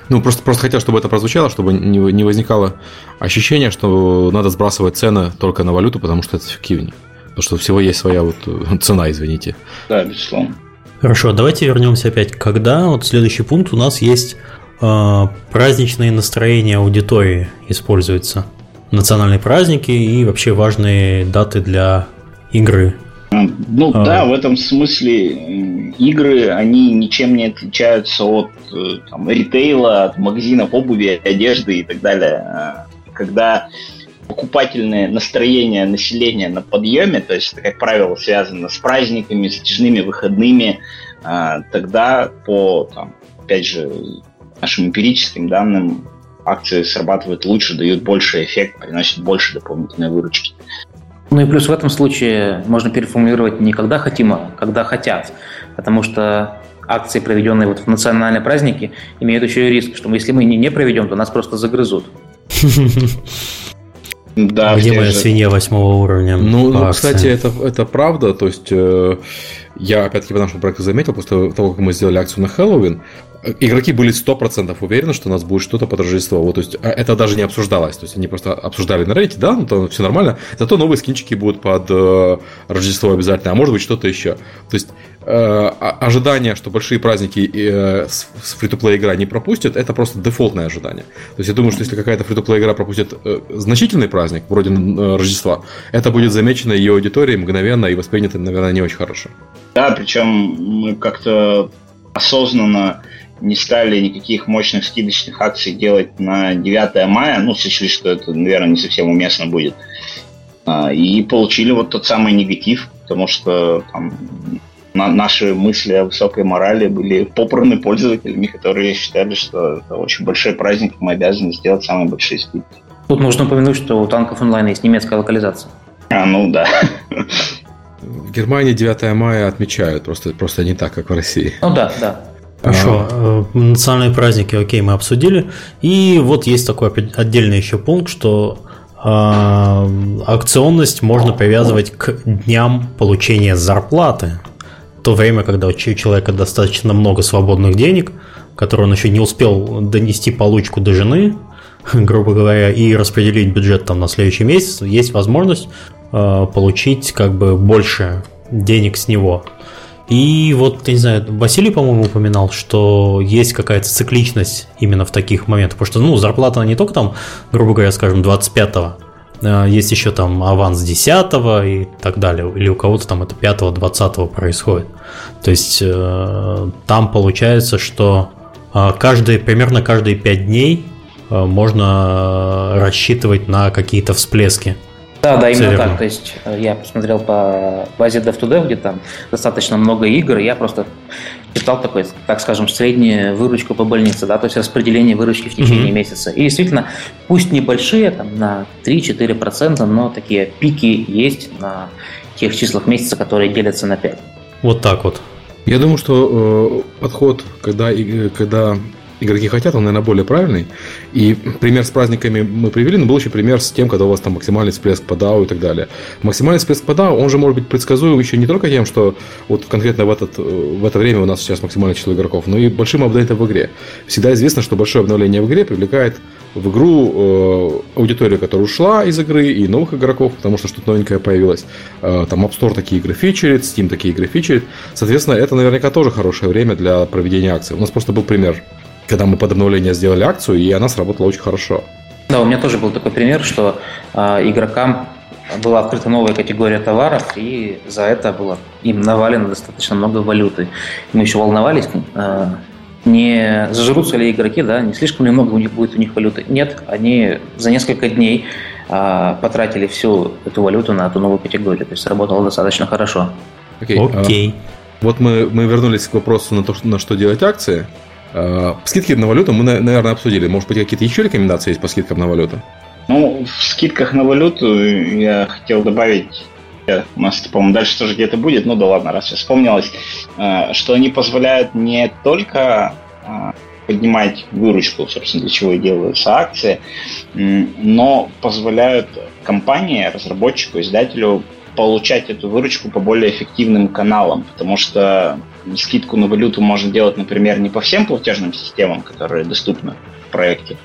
B: Ну, просто, просто хотел, чтобы это прозвучало, чтобы не, не возникало ощущение, что надо сбрасывать цены только на валюту, потому что это эффективнее. Потому что всего есть своя вот э, цена, извините.
D: Да, безусловно.
A: Хорошо, давайте вернемся опять. Когда вот следующий пункт у нас есть э, праздничные настроения аудитории используются. Национальные праздники и вообще важные даты для игры.
D: Ну а... да, в этом смысле игры, они ничем не отличаются от э, там, ритейла, от магазинов обуви, одежды и так далее. А, когда покупательное настроение населения на подъеме, то есть это, как правило, связано с праздниками, с затяжными выходными, а, тогда по, там, опять же, нашим эмпирическим данным акции срабатывают лучше, дают больше эффект, приносят больше дополнительной выручки.
C: Ну и плюс в этом случае можно переформулировать не когда хотим, а когда хотят. Потому что акции, проведенные вот в национальные праздники, имеют еще и риск, что если мы не, не проведем, то нас просто загрызут.
A: Да, Где моя же... свинья восьмого уровня?
B: Ну, ну кстати, это, это правда. То есть, э, я опять-таки по нашему проекту заметил, после того, как мы сделали акцию на Хэллоуин, игроки были 100% уверены, что у нас будет что-то под Рождество. Вот, то есть, а, это даже не обсуждалось. То есть, они просто обсуждали на Reddit, да, ну, то все нормально. Зато новые скинчики будут под э, Рождество обязательно, а может быть что-то еще. То есть, ожидание, что большие праздники э, с, фри-то-плей игра не пропустят, это просто дефолтное ожидание. То есть, я думаю, что если какая-то фри-то-плей игра пропустит э, значительный праздник, вроде э, Рождества, это будет замечено ее аудиторией мгновенно и воспринято, наверное, не очень хорошо.
D: Да, причем мы как-то осознанно не стали никаких мощных скидочных акций делать на 9 мая, ну, сочли, что это, наверное, не совсем уместно будет. А, и получили вот тот самый негатив, потому что там, на, наши мысли о высокой морали были попраны пользователями, которые считали, что это очень большой праздник, мы обязаны сделать самые большие скидки.
C: Тут нужно упомянуть, что у танков онлайн есть немецкая локализация.
D: А, ну да.
B: В Германии 9 мая отмечают, просто, просто не так, как в России.
C: Ну да, да.
A: Хорошо, а... национальные праздники, окей, мы обсудили. И вот есть такой отдельный еще пункт, что э, акционность можно привязывать к дням получения зарплаты. То время, когда у человека достаточно много свободных денег, которые он еще не успел донести получку до жены, грубо говоря, и распределить бюджет там на следующий месяц, есть возможность э, получить как бы больше денег с него. И вот, не знаю, Василий, по-моему, упоминал, что есть какая-то цикличность именно в таких моментах. Потому что, ну, зарплата не только там, грубо говоря, скажем, 25-го, а, есть еще там аванс 10 и так далее, или у кого-то там это 5-20 происходит. То есть э, там получается, что а, каждые, примерно каждые 5 дней э, можно рассчитывать на какие-то всплески
C: да, да, именно так. То есть э, я посмотрел по базе Dev2Dev, где там достаточно много игр, и я просто читал такой, так скажем, среднюю выручку по больнице, да, то есть распределение выручки в течение mm-hmm. месяца. И действительно, пусть небольшие, там на 3-4%, но такие пики есть на тех числах месяца, которые делятся на 5.
A: Вот так вот.
B: Я думаю, что э, подход, когда, когда игроки хотят, он, наверное, более правильный. И пример с праздниками мы привели, но был еще пример с тем, когда у вас там максимальный всплеск по DAO и так далее. Максимальный всплеск по DAO, он же может быть предсказуем еще не только тем, что вот конкретно в, этот, в это время у нас сейчас максимальное число игроков, но и большим апдейтом в игре. Всегда известно, что большое обновление в игре привлекает в игру э, аудиторию, которая ушла из игры, и новых игроков, потому что что-то новенькое появилось. Э, там App Store такие игры фичерит, Steam такие игры фичерит. Соответственно, это наверняка тоже хорошее время для проведения акций. У нас просто был пример когда мы под обновление сделали акцию, и она сработала очень хорошо.
C: Да, у меня тоже был такой пример, что э, игрокам была открыта новая категория товаров, и за это было им навалено достаточно много валюты. Мы еще волновались, э, не зажрутся ли игроки, да, не слишком ли много у них будет у них валюты. Нет, они за несколько дней э, потратили всю эту валюту на эту новую категорию, то есть сработало достаточно хорошо.
B: Окей. Okay. Okay. Вот мы, мы вернулись к вопросу на то, на что делать акции. Э, скидки на валюту мы, наверное, обсудили. Может быть, какие-то еще рекомендации есть по скидкам на валюту?
D: Ну, в скидках на валюту я хотел добавить, у нас, по-моему, дальше тоже где-то будет, ну да ладно, раз сейчас вспомнилось, э, что они позволяют не только э, поднимать выручку, собственно, для чего и делаются акции, но позволяют компании, разработчику, издателю получать эту выручку по более эффективным каналам, потому что скидку на валюту можно делать, например, не по всем платежным системам, которые доступны в проекте,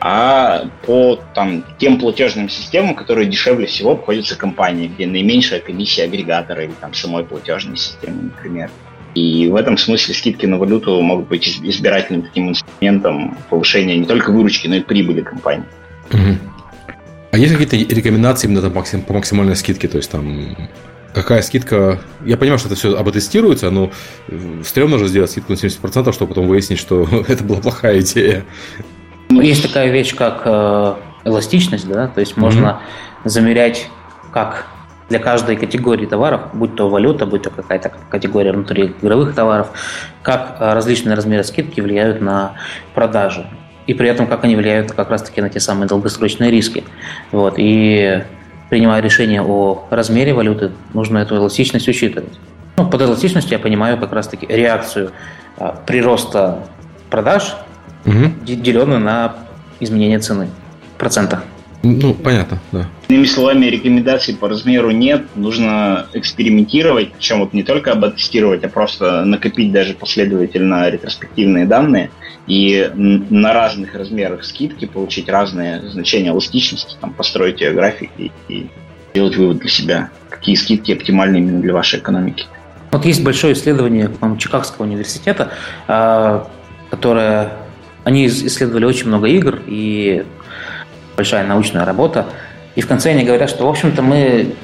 D: а по там, тем платежным системам, которые дешевле всего обходятся компании, где наименьшая комиссия агрегатора или там самой платежной системы, например. И в этом смысле скидки на валюту могут быть избирательным таким инструментом повышения не только выручки, но и прибыли компании.
B: Угу. А есть какие-то рекомендации именно там, по максимальной скидке? То есть там какая скидка... Я понимаю, что это все обтестируется, но стрёмно же сделать скидку на 70%, чтобы потом выяснить, что это была плохая идея.
C: Ну, есть такая вещь, как э, эластичность, да, то есть можно mm-hmm. замерять, как для каждой категории товаров, будь то валюта, будь то какая-то категория внутри игровых товаров, как э, различные размеры скидки влияют на продажи. И при этом, как они влияют как раз-таки на те самые долгосрочные риски. Вот. И принимая решение о размере валюты, нужно эту эластичность учитывать. Ну, под эластичностью я понимаю как раз-таки реакцию а, прироста продаж, угу. деленную на изменение цены в процентах.
B: Ну, понятно, да.
D: Иными словами, рекомендаций по размеру нет, нужно экспериментировать, причем вот не только обтестировать, а просто накопить даже последовательно ретроспективные данные и на разных размерах скидки получить разные значения эластичности, там, построить ее графики и сделать вывод для себя, какие скидки оптимальны именно для вашей экономики.
C: Вот есть большое исследование по Чикагского университета, а, которое они исследовали очень много игр, и большая научная работа. И в конце они говорят, что, в общем-то, мы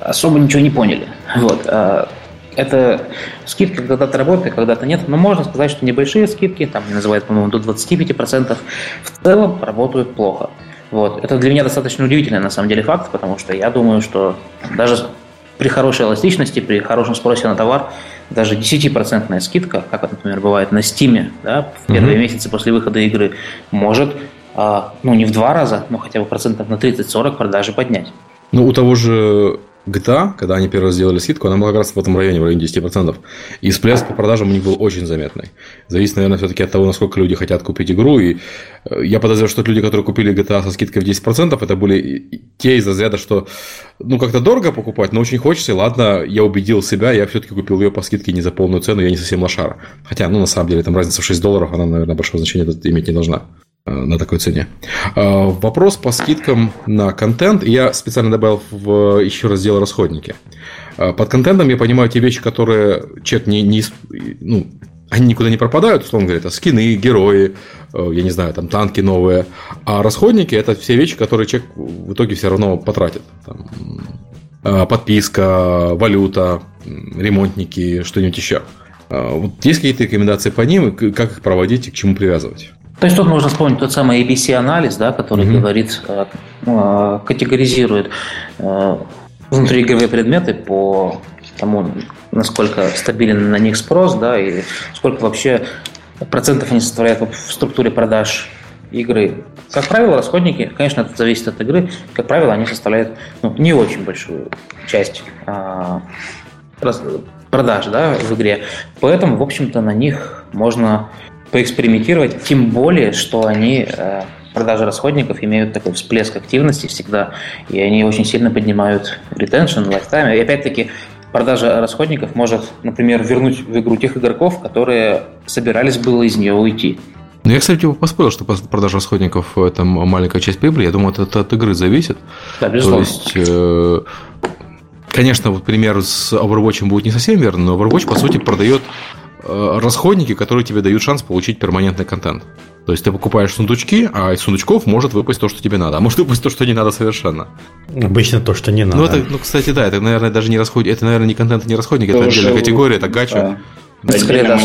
C: особо ничего не поняли. Вот. А, это скидки когда-то работают, когда-то нет. Но можно сказать, что небольшие скидки, там называют, по-моему, до 25%, в целом работают плохо. Вот. Это для меня достаточно удивительный, на самом деле, факт, потому что я думаю, что даже при хорошей эластичности, при хорошем спросе на товар, даже 10% скидка, как например, бывает на Steam, да, в первые mm-hmm. месяцы после выхода игры, может ну, не в два раза, но хотя бы процентов на 30-40 продажи поднять.
B: Ну, у того же GTA, когда они первый раз сделали скидку, она была как раз в этом районе, в районе 10%. И всплеск по продажам у них был очень заметный. Зависит, наверное, все-таки от того, насколько люди хотят купить игру. И э, я подозреваю, что люди, которые купили GTA со скидкой в 10%, это были те из разряда, что ну как-то дорого покупать, но очень хочется, и ладно, я убедил себя, я все-таки купил ее по скидке не за полную цену, я не совсем лошара. Хотя, ну, на самом деле, там разница в 6 долларов, она, наверное, большого значения иметь не должна. Э, на такой цене. Э, вопрос по скидкам на контент. Я специально добавил в еще раздел расходники. Э, под контентом я понимаю те вещи, которые человек не, не ну, они никуда не пропадают, условно говоря, это скины, герои, я не знаю, там танки новые. А расходники это все вещи, которые человек в итоге все равно потратит. Там, подписка, валюта, ремонтники, что-нибудь еще. Вот есть какие-то рекомендации по ним, как их проводить и к чему привязывать?
C: То есть тут можно вспомнить тот самый ABC-анализ, да, который mm-hmm. говорит, э, э, категоризирует э, внутриигровые предметы по тому, насколько стабилен на них спрос, да, и сколько вообще процентов они составляют в структуре продаж игры. Как правило, расходники, конечно, это зависит от игры, как правило, они составляют ну, не очень большую часть а, продаж да, в игре. Поэтому, в общем-то, на них можно поэкспериментировать, тем более, что они э, продажи расходников имеют такой всплеск активности всегда, и они очень сильно поднимают retention, lifetime. И опять-таки, продажа расходников может, например, вернуть в игру тех игроков, которые собирались было из нее уйти.
B: Ну, я, кстати, поспорил, что продажа расходников – это маленькая часть прибыли. Я думаю, это, это от игры зависит.
C: Да, безусловно.
B: То есть, э, конечно, вот пример с Overwatch будет не совсем верный, но Overwatch, по сути, продает расходники, которые тебе дают шанс получить перманентный контент. То есть ты покупаешь сундучки, а из сундучков может выпасть то, что тебе надо, а может выпасть то, что не надо совершенно.
A: Обычно то, что не надо.
B: Ну, это, ну кстати, да, это, наверное, даже не расходник, это, наверное, не контент, не расходник, это, это отдельная категория, это гача.
D: Да. Скорее, да,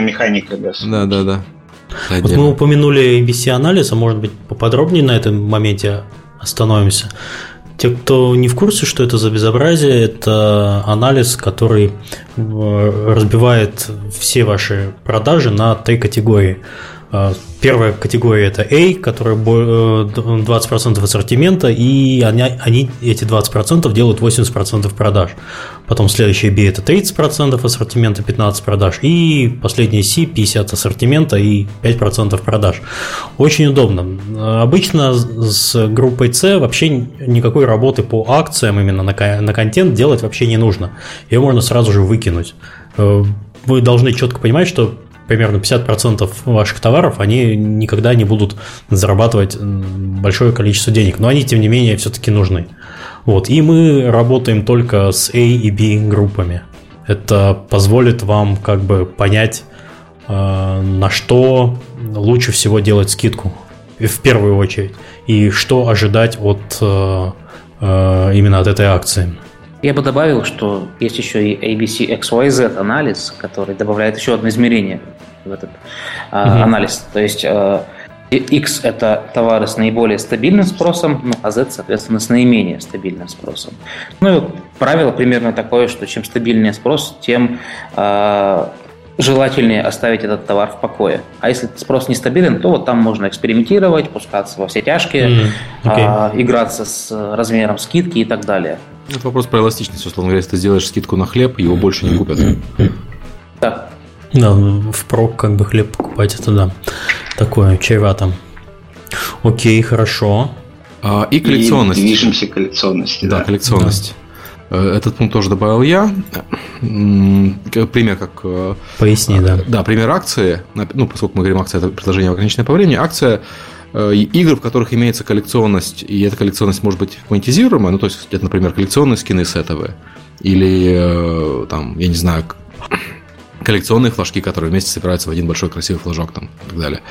D: механика, да.
B: Да, да, да.
A: Вот мы упомянули ABC-анализ, а может быть поподробнее на этом моменте остановимся. Те, кто не в курсе, что это за безобразие, это анализ, который э, разбивает все ваши продажи на три категории. Э, первая категория это A, которая 20% э, ассортимента, и они, эти 20% делают 80% продаж. Потом следующая B это 30% ассортимента, 15% продаж. И последняя C 50% ассортимента и 5% продаж. Очень удобно. Обычно с группой C вообще никакой работы по акциям именно на, на контент делать вообще не нужно. Ее можно сразу же выкинуть. Вы должны четко понимать, что примерно 50% ваших товаров, они никогда не будут зарабатывать большое количество денег, но они, тем не менее, все-таки нужны. Вот. И мы работаем только с A и B группами. Это позволит вам как бы понять, э, на что лучше всего делать скидку в первую очередь, и что ожидать от э, э, именно от этой акции.
C: Я бы добавил, что есть еще и ABC XYZ анализ, который добавляет еще одно измерение в этот mm-hmm. анализ. То есть э, X – это товары с наиболее стабильным спросом, ну, а Z, соответственно, с наименее стабильным спросом. Ну, и правило примерно такое, что чем стабильнее спрос, тем э, желательнее оставить этот товар в покое. А если спрос нестабилен, то вот там можно экспериментировать, пускаться во все тяжкие, mm, okay. э, играться с размером скидки и так далее.
B: Это вопрос про эластичность. Условно говоря, если ты сделаешь скидку на хлеб, его больше не купят.
A: Да. Да, в прок как бы хлеб покупать, это да. Такое, чревато. Окей, хорошо.
B: А, и коллекционность. И
D: движемся к коллекционности.
B: Да, да. коллекционность. Да. Э, этот пункт тоже добавил я. Пример как... Э,
A: Поясни, да.
B: Да, пример акции. Ну, поскольку мы говорим, акция – это предложение ограниченное по времени. Акция э, игр, в которых имеется коллекционность, и эта коллекционность может быть монетизируемая, ну, то есть, это, например, коллекционные скины сетовые, или, там, я не знаю, коллекционные флажки, которые вместе собираются в один большой красивый флажок там, и так далее.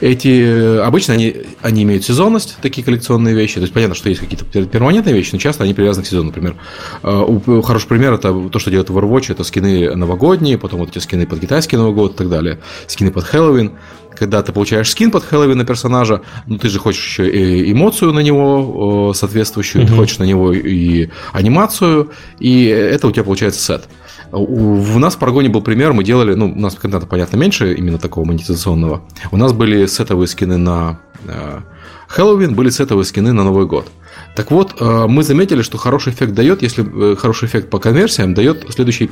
B: Эти, э, обычно они, они имеют сезонность, такие коллекционные вещи. То есть понятно, что есть какие-то перманентные вещи, но часто они привязаны к сезону. Например, э, хороший пример это то, что делают в Overwatch, это скины новогодние, потом вот эти скины под китайский Новый год и так далее, скины под Хэллоуин когда ты получаешь скин под Хэллоуин на персонажа, ну ты же хочешь еще и эмоцию на него соответствующую, mm-hmm. ты хочешь на него и анимацию, и это у тебя получается сет. У, у нас в Парагоне был пример, мы делали, ну, у нас контента, понятно, меньше именно такого монетизационного. У нас были сетовые скины на э, Хэллоуин, были сетовые скины на Новый год. Так вот, э, мы заметили, что хороший эффект дает, если э, хороший эффект по конверсиям дает следующий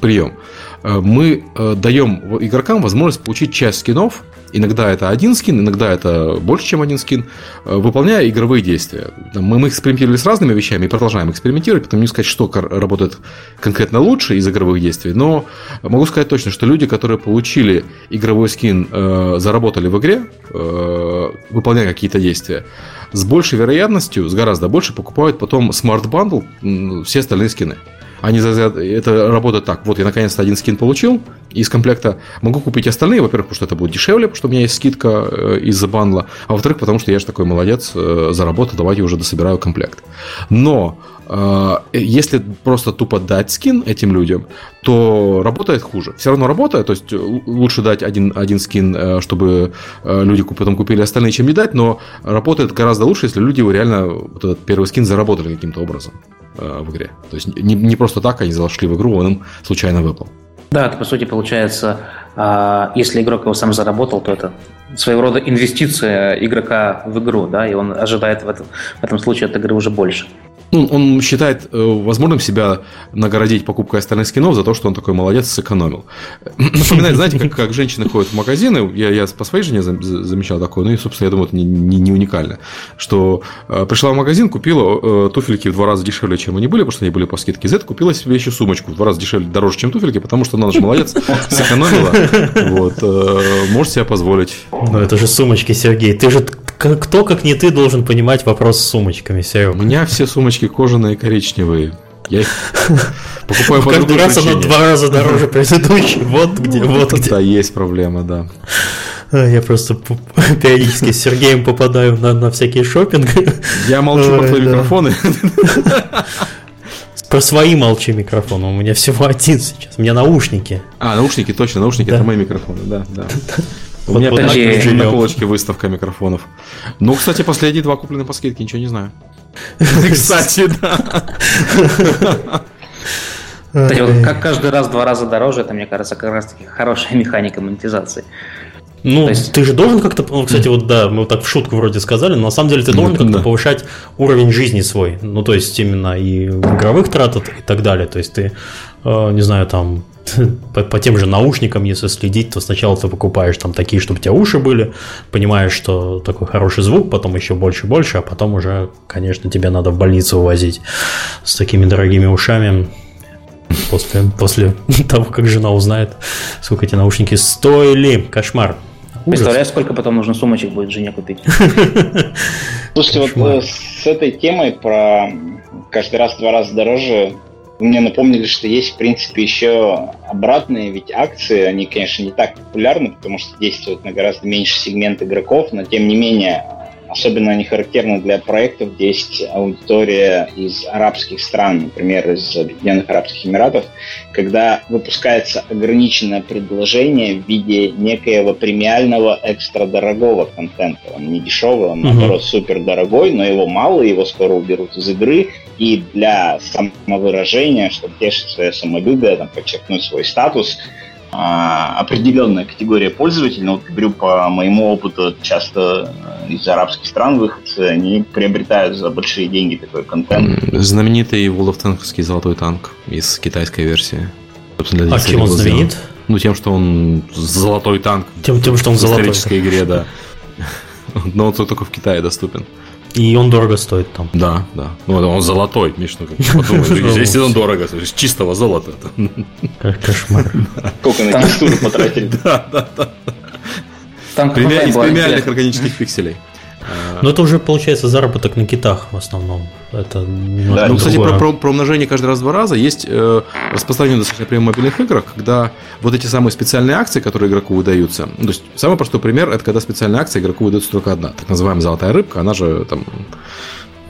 B: прием. Э, мы даем игрокам возможность получить часть скинов Иногда это один скин, иногда это больше, чем один скин, выполняя игровые действия. Мы, мы экспериментировали с разными вещами и продолжаем экспериментировать, потому не сказать, что работает конкретно лучше из игровых действий, но могу сказать точно, что люди, которые получили игровой скин, заработали в игре, выполняя какие-то действия, с большей вероятностью, с гораздо больше покупают потом Bundle все остальные скины. Они это работает так. Вот я наконец-то один скин получил из комплекта. Могу купить остальные, во-первых, потому что это будет дешевле, потому что у меня есть скидка э, из-за бандла. А во-вторых, потому что я же такой молодец, э, заработал, давайте уже дособираю комплект. Но э, если просто тупо дать скин этим людям, то работает хуже. Все равно работает, то есть лучше дать один, один скин, чтобы люди потом купили остальные, чем не дать, но работает гораздо лучше, если люди реально вот этот первый скин заработали каким-то образом. Э, в игре. То есть не, не просто так они зашли в игру, он им случайно выпал.
C: Да, это по сути получается, а, если игрок его сам заработал, то это своего рода инвестиция игрока в игру, да, и он ожидает в этом, в этом случае от игры уже больше
B: ну, он считает э, возможным себя наградить покупкой остальных скинов за то, что он такой молодец, сэкономил. Напоминает, знаете, как, как женщины ходят в магазины, я, я по своей жене замечал такое, ну и, собственно, я думаю, это не, не, не уникально, что э, пришла в магазин, купила э, туфельки в два раза дешевле, чем они были, потому что они были по скидке Z, купила себе еще сумочку в два раза дешевле, дороже, чем туфельки, потому что она же молодец, сэкономила, вот, э, может себе позволить.
A: Ну, это же сумочки, Сергей, ты же кто, как не ты, должен понимать вопрос с сумочками, Серега?
B: У меня все сумочки кожаные коричневые. Я их покупаю по
A: Каждый раз оно два раза дороже предыдущей. Вот где, вот где.
B: Да, есть проблема, да.
A: А, я просто периодически с Сергеем попадаю на, на всякие шопинг.
B: Я молчу по твои микрофоны.
A: Про свои молчи микрофоны. У меня всего один сейчас. У меня наушники.
B: А, наушники, точно, наушники это мои микрофоны, да, да. У меня опять на полочке выставка микрофонов. Ну, кстати, последние два куплены по скидке, ничего не знаю.
C: Кстати, да. Кстати, вот как каждый раз два раза дороже, это, мне кажется, как раз таки хорошая механика монетизации.
A: Ну, есть... ты же должен как-то, ну, кстати, вот да, мы вот так в шутку вроде сказали, но на самом деле ты должен как-то да. повышать уровень жизни свой. Ну, то есть именно и игровых трат и так далее. То есть ты, э, не знаю, там по, по тем же наушникам, если следить, то сначала ты покупаешь там такие, чтобы у тебя уши были, понимаешь, что такой хороший звук, потом еще больше и больше, а потом уже, конечно, тебе надо в больницу увозить с такими дорогими ушами. После, после того, как жена узнает, сколько эти наушники стоили. Кошмар.
C: Представляешь, сколько потом нужно сумочек будет жене купить?
D: Слушайте, вот э, с этой темой про каждый раз в два раза дороже мне напомнили, что есть, в принципе, еще обратные, ведь акции, они, конечно, не так популярны, потому что действуют на гораздо меньше сегмент игроков, но, тем не менее, особенно они характерны для проектов, где есть аудитория из арабских стран, например, из Объединенных Арабских Эмиратов, когда выпускается ограниченное предложение в виде некоего премиального экстра дорогого контента. Он не дешевый, он, наоборот, супер дорогой, но его мало, его скоро уберут из игры, и для самовыражения, чтобы тешить свое самолюбие, там, подчеркнуть свой статус, а, определенная категория пользователей, но вот говорю по моему опыту, часто э, из арабских стран выходцы, они приобретают за большие деньги такой контент.
B: Знаменитый Вуловтанковский золотой танк из китайской версии.
A: Собственно, а чем он знаменит?
B: Ну, тем, что он золотой танк.
A: Тем, тем что он в золотой.
B: В исторической игре, да. Но он только в Китае доступен.
A: И он дорого стоит там.
B: Да, да. Ну, он золотой, Миш, ну, подумай, если он дорого, есть чистого золота.
A: Кошмар.
D: Сколько на текстуру потратили.
B: Да, да, да. Из премиальных органических пикселей.
A: Но это уже получается заработок на китах в основном. Это
B: да, ну, кстати, про, про, про умножение каждый раз в два раза есть э, распространение достаточно при мобильных играх, когда вот эти самые специальные акции, которые игроку выдаются. Ну, то есть самый простой пример это когда специальная акция игроку выдается только одна, так называемая золотая рыбка, она же там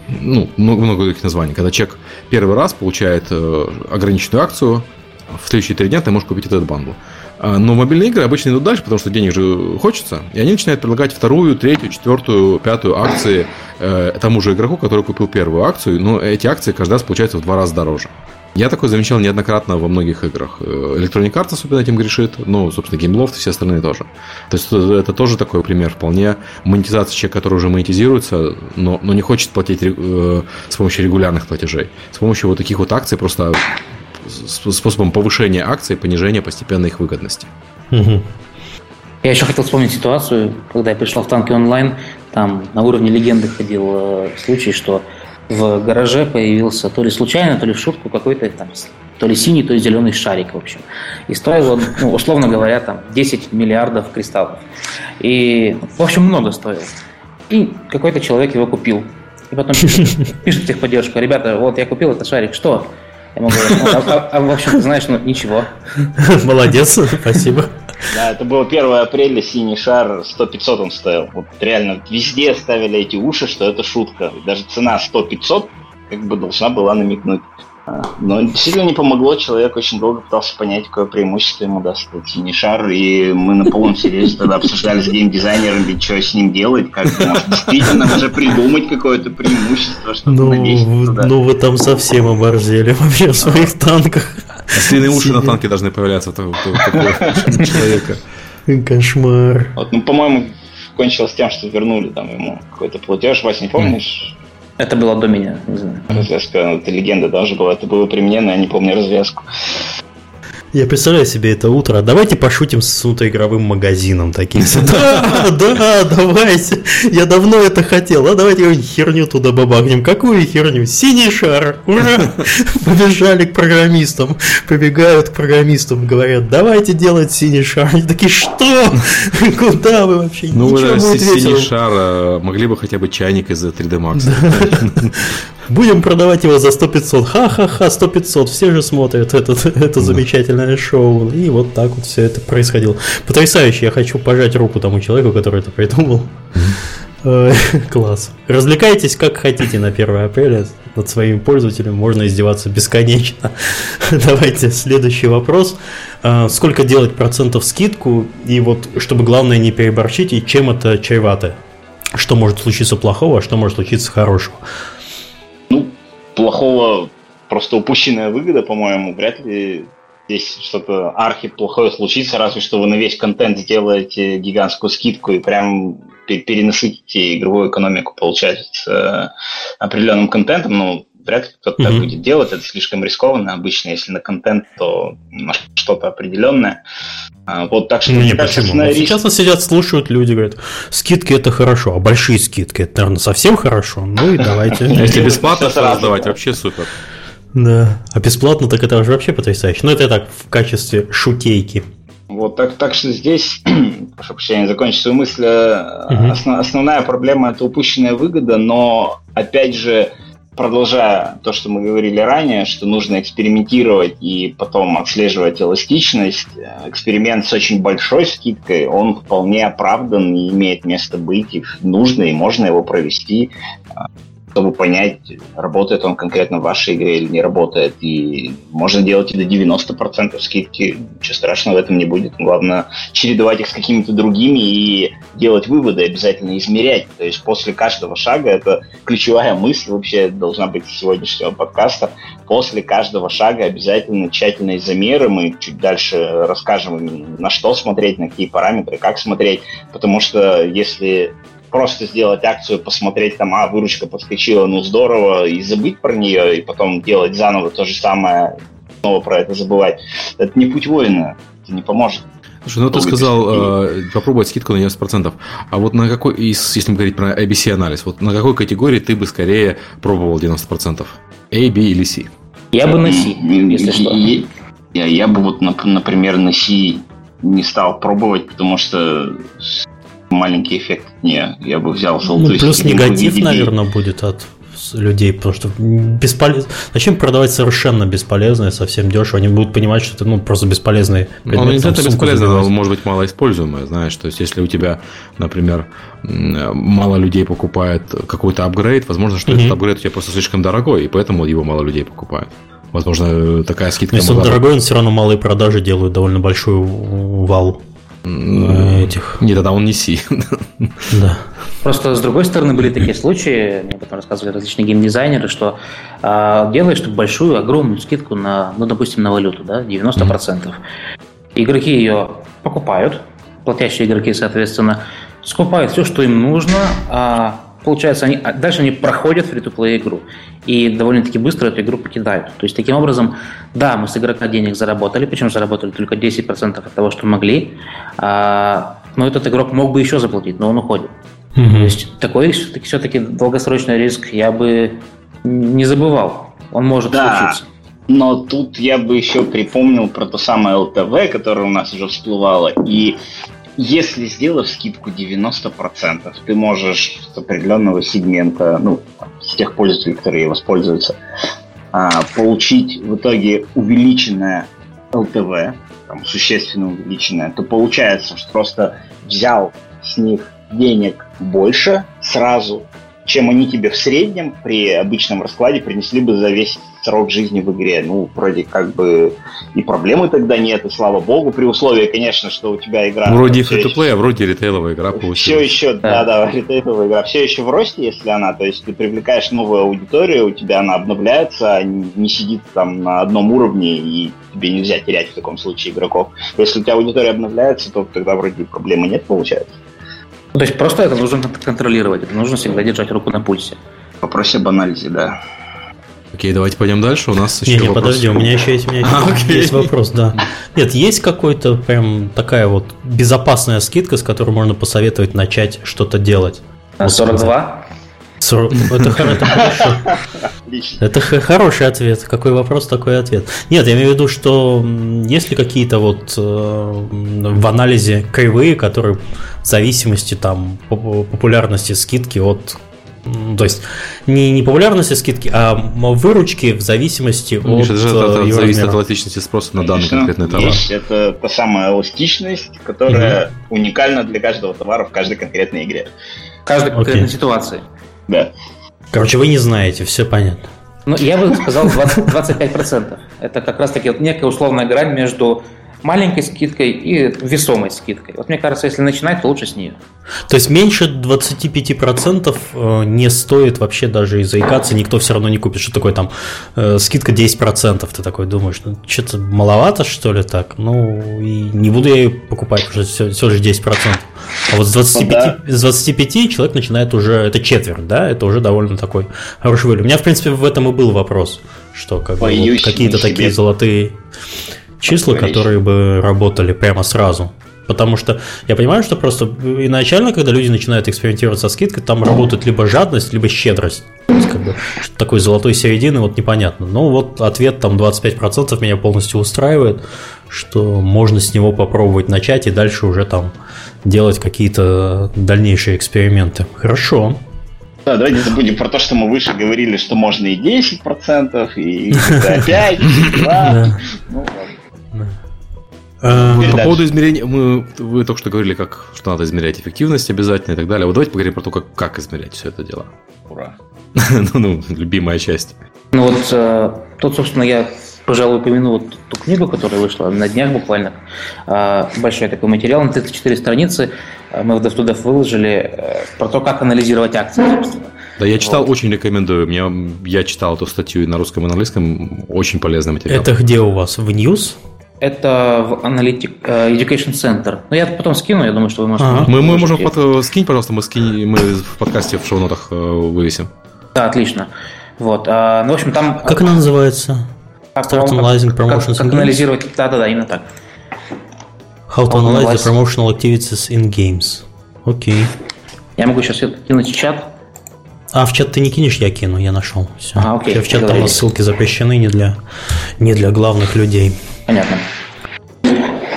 B: ну, много, много таких названий. Когда человек первый раз получает э, ограниченную акцию, в следующие три дня ты можешь купить этот бандл. А, но мобильные игры обычно идут дальше, потому что денег же хочется. И они начинают предлагать вторую, третью, четвертую, пятую акции э, тому же игроку, который купил первую акцию. Но эти акции каждый раз получаются в два раза дороже. Я такое замечал неоднократно во многих играх. Э, Electronic Arts особенно этим грешит, ну, собственно, GameLoft и все остальные тоже. То есть это тоже такой пример вполне монетизации человека, который уже монетизируется, но, но не хочет платить э, с помощью регулярных платежей. С помощью вот таких вот акций просто способом повышения акций, понижения постепенно их выгодности.
C: Я еще хотел вспомнить ситуацию, когда я пришел в танки онлайн, там на уровне легенды ходил э, случай, что в гараже появился то ли случайно, то ли в шутку какой-то там то ли синий, то ли зеленый шарик, в общем. И стоил он, ну, условно говоря, там 10 миллиардов кристаллов. И, в общем, много стоил. И какой-то человек его купил. И потом пишет, пишет техподдержку, ребята, вот я купил этот шарик, что? Я могу говорить, а, а, а, в общем, знаешь, ну ничего.
A: Молодец, спасибо.
D: Да, это было 1 апреля, синий шар, 100-500 он стоил. Вот реально везде ставили эти уши, что это шутка. Даже цена 100-500 как бы должна была намекнуть. Но действительно не помогло, человек очень долго пытался понять, какое преимущество ему даст этот синий шар, и мы на полном серьезе тогда обсуждали с геймдизайнерами, что с ним делать, как может действительно уже придумать какое-то преимущество, чтобы
A: ну, навесить туда. Ну вы там совсем оборзели вообще в своих танках.
B: Ослиные уши на танке должны появляться у такого человека.
A: Кошмар.
D: Вот, ну, по-моему, кончилось тем, что вернули там ему какой-то платеж. Вася, не помнишь?
C: Это было до меня, не знаю.
D: Развязка, это легенда даже была. Это было при мне, но я не помню развязку.
A: Я представляю себе это утро. Давайте пошутим с игровым магазином таким. Да, да, давайте. Я давно это хотел. А давайте херню туда бабахнем. Какую херню? Синий шар. Ура! Побежали к программистам. Побегают к программистам. Говорят, давайте делать синий шар. Они такие, что? Куда вы вообще?
B: Ну, синий шар э, могли бы хотя бы чайник из 3D Max.
A: Будем продавать его за 100-500. Ха-ха-ха, 100-500. Все же смотрят это, это замечательное шоу. И вот так вот все это происходило. Потрясающе. Я хочу пожать руку тому человеку, который это придумал. Э, класс. Развлекайтесь как хотите на 1 апреля. Над своими пользователями можно издеваться бесконечно. Давайте следующий вопрос. Э, сколько делать процентов скидку? И вот, чтобы главное не переборщить, и чем это чревато? Что может случиться плохого, а что может случиться хорошего?
D: Плохого, просто упущенная выгода, по-моему, вряд ли здесь что-то архи плохое случится, разве что вы на весь контент сделаете гигантскую скидку и прям переносите игровую экономику, получается, определенным контентом, ну, вряд ли кто-то mm-hmm. так будет делать, это слишком рискованно. Обычно, если на контент, то на что-то определенное. А, вот так что,
A: не, кажется, почему? Вот сейчас нас сидят, слушают люди, говорят, скидки это хорошо, а большие скидки это, наверное, совсем хорошо. Ну и давайте.
B: Если бесплатно раздавать, вообще супер.
A: Да, а бесплатно так это уже вообще потрясающе. Ну это так в качестве шутейки.
D: Вот так, так что здесь, прошу прощения, закончить свою мысль. Угу. Основ, основная проблема это упущенная выгода, но опять же продолжая то, что мы говорили ранее, что нужно экспериментировать и потом отслеживать эластичность, эксперимент с очень большой скидкой, он вполне оправдан и имеет место быть, и нужно, и можно его провести чтобы понять, работает он конкретно в вашей игре или не работает. И можно делать и до 90% скидки, ничего страшного в этом не будет. Главное, чередовать их с какими-то другими и делать выводы, обязательно измерять. То есть после каждого шага, это ключевая мысль вообще должна быть сегодняшнего подкаста, после каждого шага обязательно тщательные замеры. Мы чуть дальше расскажем, на что смотреть, на какие параметры, как смотреть. Потому что если просто сделать акцию, посмотреть там, а, выручка подскочила, ну здорово, и забыть про нее, и потом делать заново то же самое, снова про это забывать. Это не путь воина, это не поможет.
B: Слушай, ну ты сказал э, попробовать скидку на 90%. А вот на какой, если говорить про ABC-анализ, вот на какой категории ты бы скорее пробовал 90%? A, B или C?
C: Я бы на C, если что.
D: Я, я бы вот, например, на C не стал пробовать, потому что маленький эффект не, я бы взял золотой.
A: Ну, плюс негатив, наверное, будет от людей, потому что бесполезно. Зачем продавать совершенно бесполезное, совсем дешево? Они будут понимать, что это ну, просто бесполезный
B: предмет. Ну, не это бесполезно, но может быть мало используемое, знаешь. То есть, если у тебя, например, мало людей покупает какой-то апгрейд, возможно, что mm-hmm. этот апгрейд у тебя просто слишком дорогой, и поэтому его мало людей покупают. Возможно, такая скидка.
A: Если он дорогой, он все равно малые продажи делают довольно большую вал
B: этих. Нет, тогда он не Си.
C: Да. Просто с другой стороны были такие случаи, мне потом рассказывали различные геймдизайнеры, что э, делаешь большую, огромную скидку на, ну, допустим, на валюту, да, 90%. Mm-hmm. Игроки ее покупают, платящие игроки, соответственно, скупают все, что им нужно, а получается, они, а дальше они проходят фри-то-плей игру и довольно-таки быстро эту игру покидают. То есть, таким образом, да, мы с игрока денег заработали, причем заработали только 10% от того, что могли, а, но этот игрок мог бы еще заплатить, но он уходит. Mm-hmm. То есть, такой все-таки долгосрочный риск я бы не забывал. Он может да. случиться.
D: Но тут я бы еще припомнил про то самое ЛТВ, которое у нас уже всплывало. И если сделав скидку 90%, ты можешь с определенного сегмента, ну, с тех пользователей, которые воспользуются, а, получить в итоге увеличенное ЛТВ, там, существенно увеличенное, то получается, что просто взял с них денег больше сразу, чем они тебе в среднем при обычном раскладе принесли бы за весь срок жизни в игре. Ну, вроде как бы и проблемы тогда нет, и слава богу, при условии, конечно, что у тебя игра...
B: Вроде фри то а вроде ритейловая игра
D: получилась. Все еще, да-да, ритейловая игра, все еще в росте, если она, то есть ты привлекаешь новую аудиторию, у тебя она обновляется, а не сидит там на одном уровне, и тебе нельзя терять в таком случае игроков. Если у тебя аудитория обновляется, то тогда вроде проблемы нет, получается.
C: Ну, то есть просто это нужно контролировать, это нужно всегда держать руку на пульсе.
D: Вопрос об анализе, да.
B: Окей, давайте пойдем дальше. У нас
A: еще не, не, вопрос. подожди, у меня еще есть, у меня еще а, есть вопрос, да. Нет, есть какой-то прям такая вот безопасная скидка, с которой можно посоветовать начать что-то делать?
C: 42?
A: 40... Это, это хорошо. Это хороший ответ. Какой вопрос, такой ответ. Нет, я имею в виду, что есть ли какие-то вот э, в анализе кривые, которые в зависимости там популярности скидки от то есть не, не популярности скидки, а выручки в зависимости ну, от,
B: это же от, зависит от эластичности спроса на данный конкретный товар.
D: Есть, это та самая эластичность, которая угу. уникальна для каждого товара в каждой конкретной игре.
C: В каждой конкретной ситуации.
D: Да.
A: Короче, вы не знаете, все понятно.
C: Ну, я бы сказал 20, 25%. Это как раз-таки вот некая условная грань между маленькой скидкой и весомой скидкой. Вот мне кажется, если начинать, то лучше с нее.
A: То есть меньше 25% э, не стоит вообще даже и заикаться, никто все равно не купит. Что такое там э, скидка 10%? Ты такой думаешь, ну что-то маловато что ли так? Ну и не буду я ее покупать, уже все, все же 10%. А вот с 25, ну, да. с 25 человек начинает уже, это четверть, да, это уже довольно такой хороший вылет. У меня, в принципе, в этом и был вопрос, что как бы, вот какие-то такие золотые числа, которые бы работали прямо сразу. Потому что я понимаю, что просто изначально, когда люди начинают экспериментировать со скидкой, там работает либо жадность, либо щедрость. То есть, как бы, такой золотой середины вот непонятно. Но вот ответ там 25% меня полностью устраивает, что можно с него попробовать начать и дальше уже там делать какие-то дальнейшие эксперименты. Хорошо.
D: Да, давайте забудем про то, что мы выше говорили, что можно и 10%, и 5, и 2. Ну, ладно.
B: А, по поводу измерения, мы, вы только что говорили, как, что надо измерять эффективность обязательно и так далее. Вот давайте поговорим про то, как, как измерять все это дело.
D: Ура.
B: ну, ну, любимая часть.
C: Ну вот э, тут, собственно, я, пожалуй, упомяну вот ту книгу, которая вышла на днях буквально. Э, большой такой материал на 34 страницы. Э, мы в туда выложили э, про то, как анализировать акции, собственно.
B: Да, я читал, вот. очень рекомендую. Мне, я читал эту статью и на русском, и на английском. Очень полезный материал.
A: Это где у вас? В News?
C: Это в Analytic uh, Education Center. Ну, я потом скину, я думаю, что вы можете...
B: А, мы, мы можем... Под, скинь, пожалуйста, мы, скинь, мы в подкасте в шоу-нотах э, вывесим.
C: Да, отлично. Вот. А, ну, в общем, там...
A: Как она называется?
C: Как, Start analyzing promotions как, как анализировать... Да-да-да, именно так.
A: How to analyze the promotional activities in games. Окей. Okay.
C: Я могу сейчас кинуть в чат.
A: А в чат ты не кинешь, я кину, я нашел. Все. А, окей. В чат там ссылки запрещены не для, не для главных людей.
C: Понятно.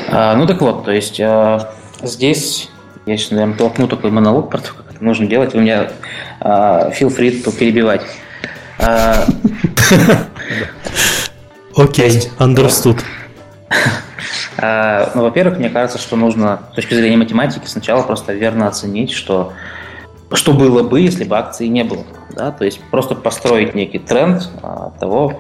C: А, ну так вот, то есть а, здесь я сейчас, наверное, толкну такой монолог про то, как это нужно делать. Вы меня а, feel free to перебивать. А,
A: окей, understood.
C: А, ну, во-первых, мне кажется, что нужно с точки зрения математики сначала просто верно оценить, что что было бы, если бы акции не было. Да? То есть просто построить некий тренд того,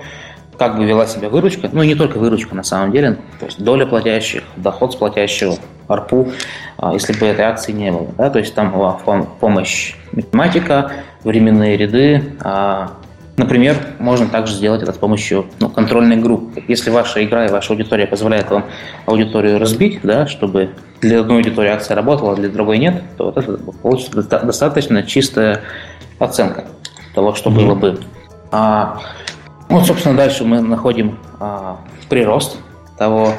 C: как бы вела себя выручка, ну и не только выручка на самом деле, то есть доля платящих, доход с платящего, арпу, а, если бы этой акции не было. Да? То есть там была помощь математика, временные ряды. А, например, можно также сделать это с помощью ну, контрольной группы. Если ваша игра и ваша аудитория позволяет вам аудиторию разбить, да, чтобы для одной аудитории акция работала, а для другой нет, то вот это получится достаточно чистая оценка того, что mm-hmm. было бы. А, вот, собственно, дальше мы находим а, прирост того,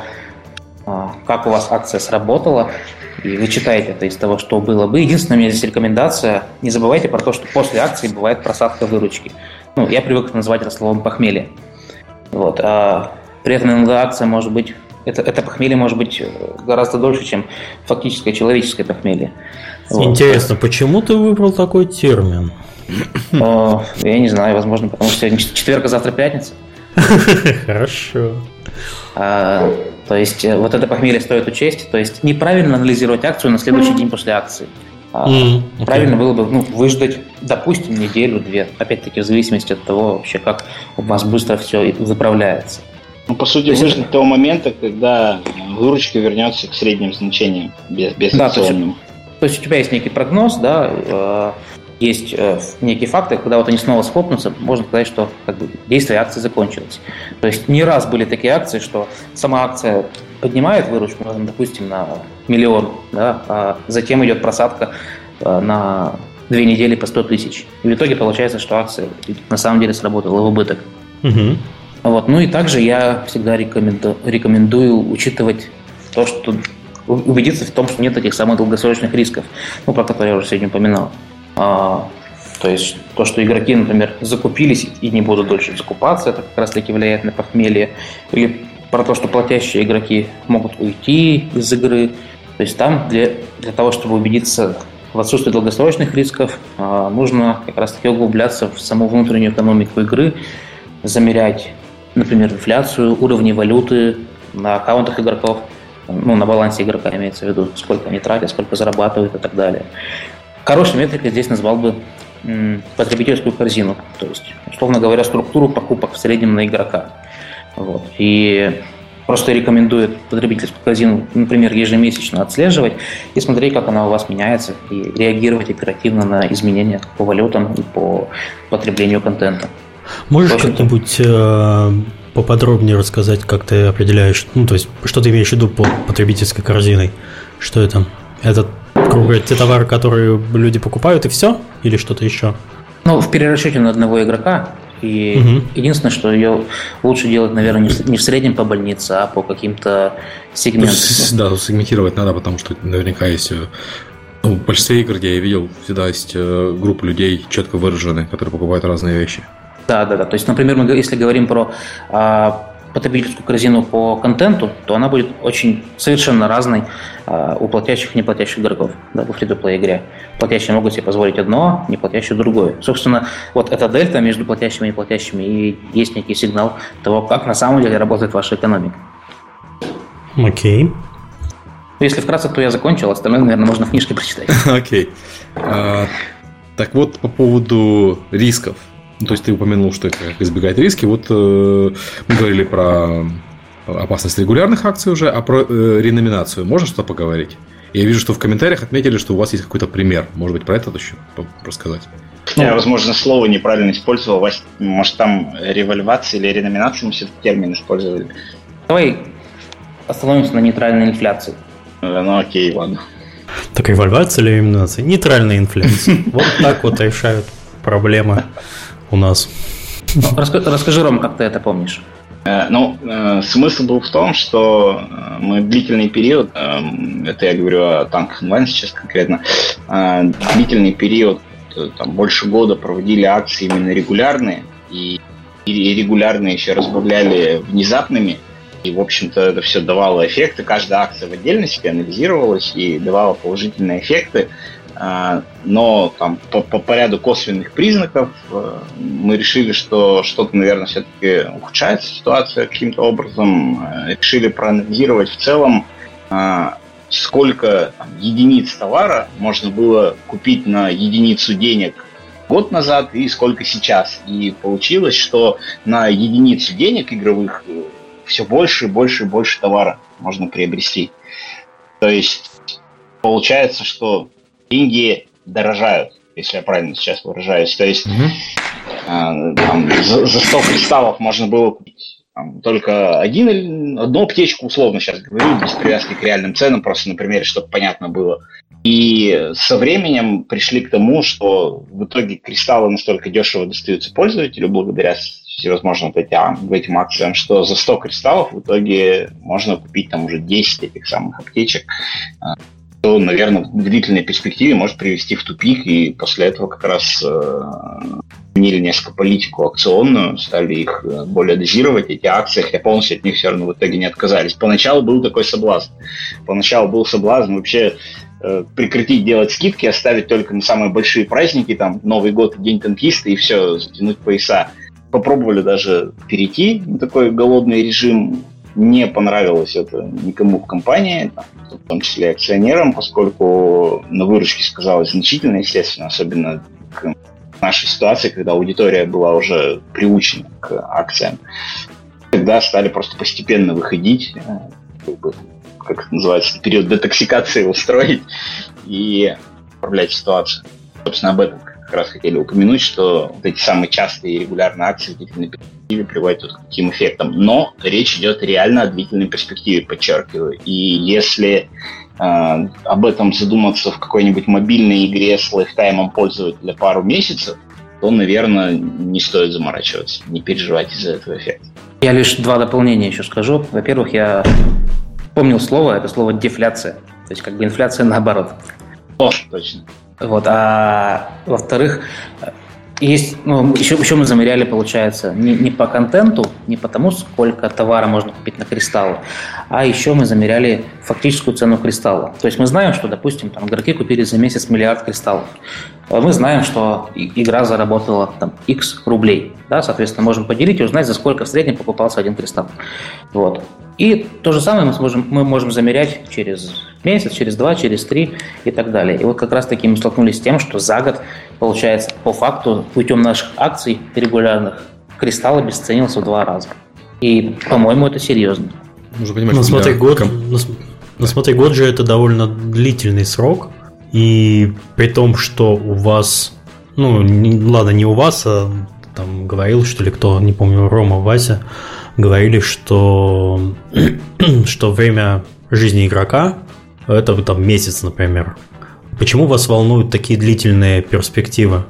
C: а, как у вас акция сработала, и вы читаете это из того, что было бы. Единственная у меня здесь рекомендация, не забывайте про то, что после акции бывает просадка выручки. Ну, я привык называть это словом похмелье. Вот. А при этом иногда акция может быть, это, это похмелье может быть гораздо дольше, чем фактическое человеческое похмелье.
A: Интересно, вот. почему ты выбрал такой термин?
C: Я не знаю, возможно, потому что сегодня четверг, а завтра пятница.
A: Хорошо.
C: А, то есть э, вот это похмелье стоит учесть. То есть неправильно анализировать акцию на следующий день после акции. А, mm, okay. Правильно было бы ну, выждать, допустим, неделю-две. Опять-таки, в зависимости от того, вообще, как у вас быстро все выправляется.
D: Ну, по сути, выждать есть... того момента, когда выручка вернется к средним значениям, без, без да,
C: то есть, то есть у тебя есть некий прогноз, да, э, есть э, некие факты, когда вот они снова схлопнутся, можно сказать, что как бы, действие акции закончилось. То есть не раз были такие акции, что сама акция поднимает выручку, допустим, на миллион, да, а затем идет просадка э, на две недели по 100 тысяч. И в итоге получается, что акция на самом деле сработала в убыток. Угу. Вот. Ну и также я всегда рекоменду, рекомендую учитывать то, что убедиться в том, что нет этих самых долгосрочных рисков, ну, про которые я уже сегодня упоминал. А, то есть то, что игроки, например, закупились и не будут дольше закупаться, это как раз таки влияет на похмелье. Или про то, что платящие игроки могут уйти из игры. То есть там для, для того, чтобы убедиться в отсутствии долгосрочных рисков, а, нужно как раз таки углубляться в саму внутреннюю экономику игры, замерять, например, инфляцию, уровни валюты на аккаунтах игроков, ну, на балансе игрока имеется в виду, сколько они тратят, сколько зарабатывают и так далее. Хорошей метрикой здесь назвал бы потребительскую корзину, то есть, условно говоря, структуру покупок в среднем на игрока. Вот. И просто рекомендую потребительскую корзину, например, ежемесячно отслеживать и смотреть, как она у вас меняется, и реагировать оперативно на изменения по валютам и по потреблению контента.
A: Можешь как-нибудь э, поподробнее рассказать, как ты определяешь, ну, то есть, что ты имеешь в виду по потребительской корзиной? Что это? Это говоря, те товары, которые люди покупают, и все? Или что-то еще?
C: Ну, в перерасчете на одного игрока. И угу. единственное, что ее лучше делать, наверное, не в среднем по больнице, а по каким-то сегментам.
B: Да, тут сегментировать надо, потому что наверняка есть э, ну, в большинстве игр, где я видел, всегда есть э, группа людей четко выраженные, которые покупают разные вещи.
C: Да, да, да. То есть, например, мы если говорим про а, потребительскую корзину по контенту, то она будет очень совершенно разной э, у платящих и неплатящих игроков да, в free-to-play игре. Платящие могут себе позволить одно, неплатящие другое. Собственно, вот эта дельта между платящими и неплатящими и есть некий сигнал того, как на самом деле работает ваша экономика.
A: Окей. Okay.
C: Если вкратце, то я закончил, остальное, наверное, можно в книжке прочитать.
B: Окей. Okay. А, так вот, по поводу рисков. Ну, то есть ты упомянул, что как избегать риски. Вот э, мы говорили про опасность регулярных акций уже, а про э, реноминацию можно что-то поговорить? Я вижу, что в комментариях отметили, что у вас есть какой-то пример. Может быть, про это еще рассказать?
D: Я, ну, возможно, слово неправильно использовал. Может, там револьвация или реноминация мы все-таки термин использовали.
C: Давай остановимся на нейтральной инфляции.
D: Э, ну, окей, ладно.
A: Так револьвация или реноминация? Нейтральная инфляция. Вот так вот решают проблемы у нас.
C: Расскажи, Ром, как ты это помнишь?
D: Э, ну, э, смысл был в том, что э, мы длительный период, это я говорю о танках онлайн сейчас конкретно, длительный период, там, больше года проводили акции именно регулярные, и, и регулярные еще разбавляли внезапными, и, в общем-то, это все давало эффекты. Каждая акция в отдельности анализировалась и давала положительные эффекты. А, но там по, по, по ряду косвенных признаков э, мы решили, что что-то, наверное, все-таки ухудшается ситуация каким-то образом. Э, решили проанализировать в целом, а, сколько единиц товара можно было купить на единицу денег год назад и сколько сейчас. И получилось, что на единицу денег игровых э, все больше и больше и больше товара можно приобрести. То есть получается, что деньги дорожают, если я правильно сейчас выражаюсь. То есть э, там, за, за 100 кристаллов можно было купить там, только один, одну аптечку, условно сейчас говорю, без привязки к реальным ценам, просто на примере, чтобы понятно было. И со временем пришли к тому, что в итоге кристаллы настолько дешево достаются пользователю благодаря всевозможным вот этим, этим акциям, что за 100 кристаллов в итоге можно купить там уже 10 этих самых аптечек то, наверное, в длительной перспективе может привести в тупик, и после этого как раз э, изменили несколько политику акционную, стали их э, более дозировать, эти акции, хотя полностью от них все равно в итоге не отказались. Поначалу был такой соблазн. Поначалу был соблазн вообще э, прекратить делать скидки, оставить только на самые большие праздники, там, Новый год, День танкиста, и все, затянуть пояса. Попробовали даже перейти на такой голодный режим, не понравилось это никому в компании, в том числе акционерам, поскольку на выручке сказалось значительно, естественно, особенно к нашей ситуации, когда аудитория была уже приучена к акциям. Тогда стали просто постепенно выходить, э, как это называется, период детоксикации устроить и управлять ситуацией. Собственно, об этом как раз хотели упомянуть, что вот эти самые частые и регулярные акции в длительной перспективе приводят вот к таким эффектам. Но речь идет реально о длительной перспективе, подчеркиваю. И если э, об этом задуматься в какой-нибудь мобильной игре с лайфтаймом пользователя пару месяцев, то, наверное, не стоит заморачиваться, не переживать из-за этого эффекта.
C: Я лишь два дополнения еще скажу. Во-первых, я помнил слово, это слово дефляция. То есть как бы инфляция наоборот.
D: О, точно.
C: Вот, а во-вторых, есть, ну, еще, еще мы замеряли, получается, не, не по контенту, не по тому, сколько товара можно купить на кристаллы, а еще мы замеряли фактическую цену кристалла. То есть мы знаем, что, допустим, там, игроки купили за месяц миллиард кристаллов. А мы знаем, что игра заработала там, X рублей. Да, соответственно, можем поделить и узнать, за сколько в среднем покупался один кристалл. Вот. И то же самое мы, сможем, мы можем замерять через месяц, через два, через три и так далее. И вот как раз таки мы столкнулись с тем, что за год, получается, по факту, путем наших акций регулярных, кристалл обесценился в два раза. И, по-моему, это серьезно.
A: Нужно понимать, ну, смотри, для... год, ну, ну, смотри, год же это довольно длительный срок, и при том, что у вас, ну, не, ладно, не у вас, а там говорил, что ли, кто, не помню, Рома, Вася, говорили, что, что время жизни игрока это там месяц, например. Почему вас волнуют такие длительные перспективы?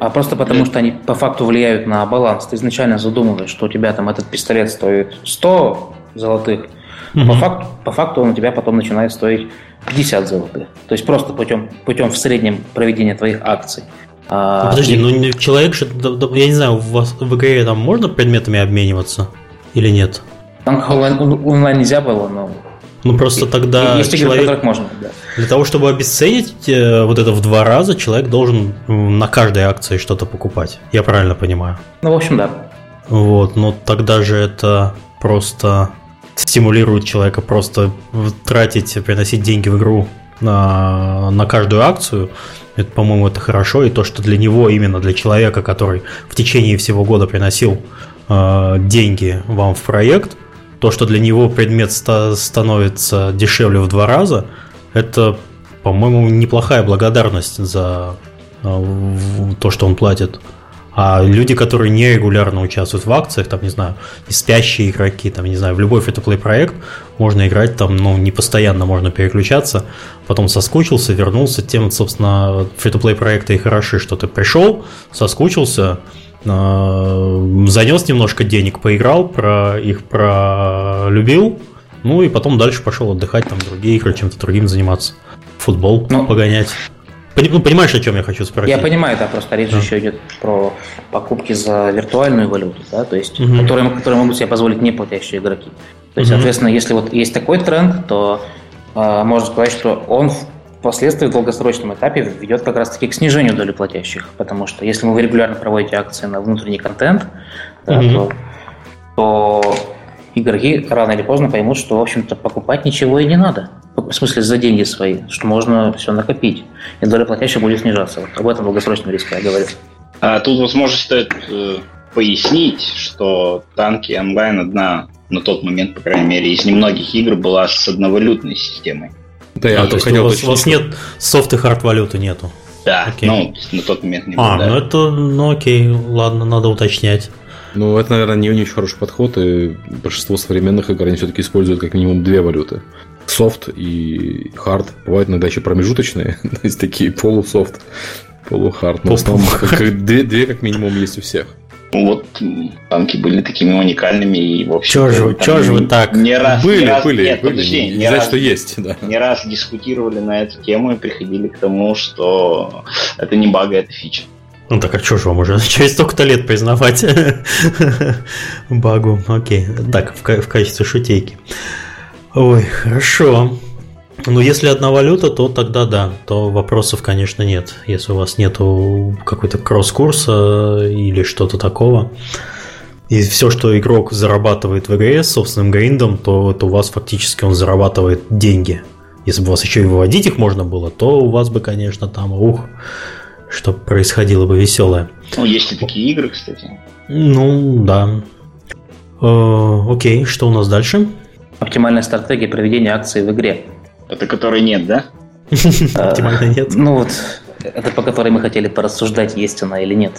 C: А просто потому, что они по факту влияют на баланс. Ты изначально задумываешь, что у тебя там этот пистолет стоит 100 золотых, угу. по, факту, по факту он у тебя потом начинает стоить 50 золотых. То есть просто путем, путем в среднем проведения твоих акций.
A: А, Подожди, и... ну человек же, я не знаю, вас в игре там можно предметами обмениваться? Или нет?
C: Там онлайн, онлайн нельзя было, но
A: ну просто тогда
C: есть
A: человек...
C: игры, можно, да.
A: Для того, чтобы обесценить э, вот это в два раза, человек должен на каждой акции что-то покупать. Я правильно понимаю?
C: Ну, в общем, да.
A: Вот, но тогда же это просто стимулирует человека просто тратить, приносить деньги в игру на, на каждую акцию. Это, по-моему, это хорошо. И то, что для него, именно для человека, который в течение всего года приносил э, деньги вам в проект – то, что для него предмет ста- становится дешевле в два раза, это, по-моему, неплохая благодарность за э, то, что он платит. А люди, которые нерегулярно участвуют в акциях, там, не знаю, спящие игроки, там, не знаю, в любой фри проект можно играть там, ну, не постоянно можно переключаться, потом соскучился, вернулся, тем, собственно, фри проекты и хороши, что ты пришел, соскучился, Э, занес немножко денег, поиграл, про их пролюбил, ну и потом дальше пошел отдыхать, там другие игры, чем-то другим заниматься. Футбол ну, погонять. Ну, понимаешь, о чем я хочу спросить?
C: Я понимаю, да, просто речь да. еще идет про покупки за виртуальную валюту, да, то есть, угу. которые, которые могут себе позволить неплатящие игроки. То есть, угу. соответственно, если вот есть такой тренд, то э, можно сказать, что он впоследствии в долгосрочном этапе ведет как раз-таки к снижению доли платящих, потому что если вы регулярно проводите акции на внутренний контент, да, mm-hmm. то, то игроки рано или поздно поймут, что, в общем-то, покупать ничего и не надо. В смысле, за деньги свои, что можно все накопить. И доля платящих будет снижаться. Вот об этом долгосрочном риске я говорю.
D: А тут, возможно, стоит э, пояснить, что танки онлайн одна на тот момент, по крайней мере, из немногих игр была с одновалютной системой.
A: Да, я а, то есть у вас, у вас нет софт и хард валюты нету?
D: Да, окей. ну, на тот момент
A: не было. А, да. ну это, ну окей, ладно, надо уточнять.
B: Ну, это, наверное, не, не очень хороший подход, и большинство современных игр, они все-таки используют как минимум две валюты. Софт и хард. Бывают иногда еще промежуточные, то есть такие полусофт, полухард. Но в основном две, две как минимум есть у всех.
D: Вот танки были такими уникальными и в общем.
A: Чё же, чё же вы так?
D: Не раз,
B: были,
D: не раз,
B: были, нет, были. Подожди, не, не
D: раз,
B: что есть, да.
D: Не раз дискутировали на эту тему и приходили к тому, что это не баг, это фича.
A: Ну так а что же вам уже через столько-то лет признавать багу? Окей, так, в, в качестве шутейки. Ой, хорошо. Ну, если одна валюта, то тогда да, то вопросов, конечно, нет. Если у вас нету какой-то кросс-курса или что-то такого, и все, что игрок зарабатывает в игре с собственным гриндом, то это у вас фактически он зарабатывает деньги. Если бы у вас еще и выводить их можно было, то у вас бы, конечно, там, ух, что происходило бы веселое.
D: Ну, есть и такие игры, кстати.
A: Ну, да. Э, окей, что у нас дальше?
C: Оптимальная стратегия проведения акции в игре.
D: Это который нет, да?
A: Оптимально нет.
C: Ну вот, это по которой мы хотели порассуждать, есть она или нет.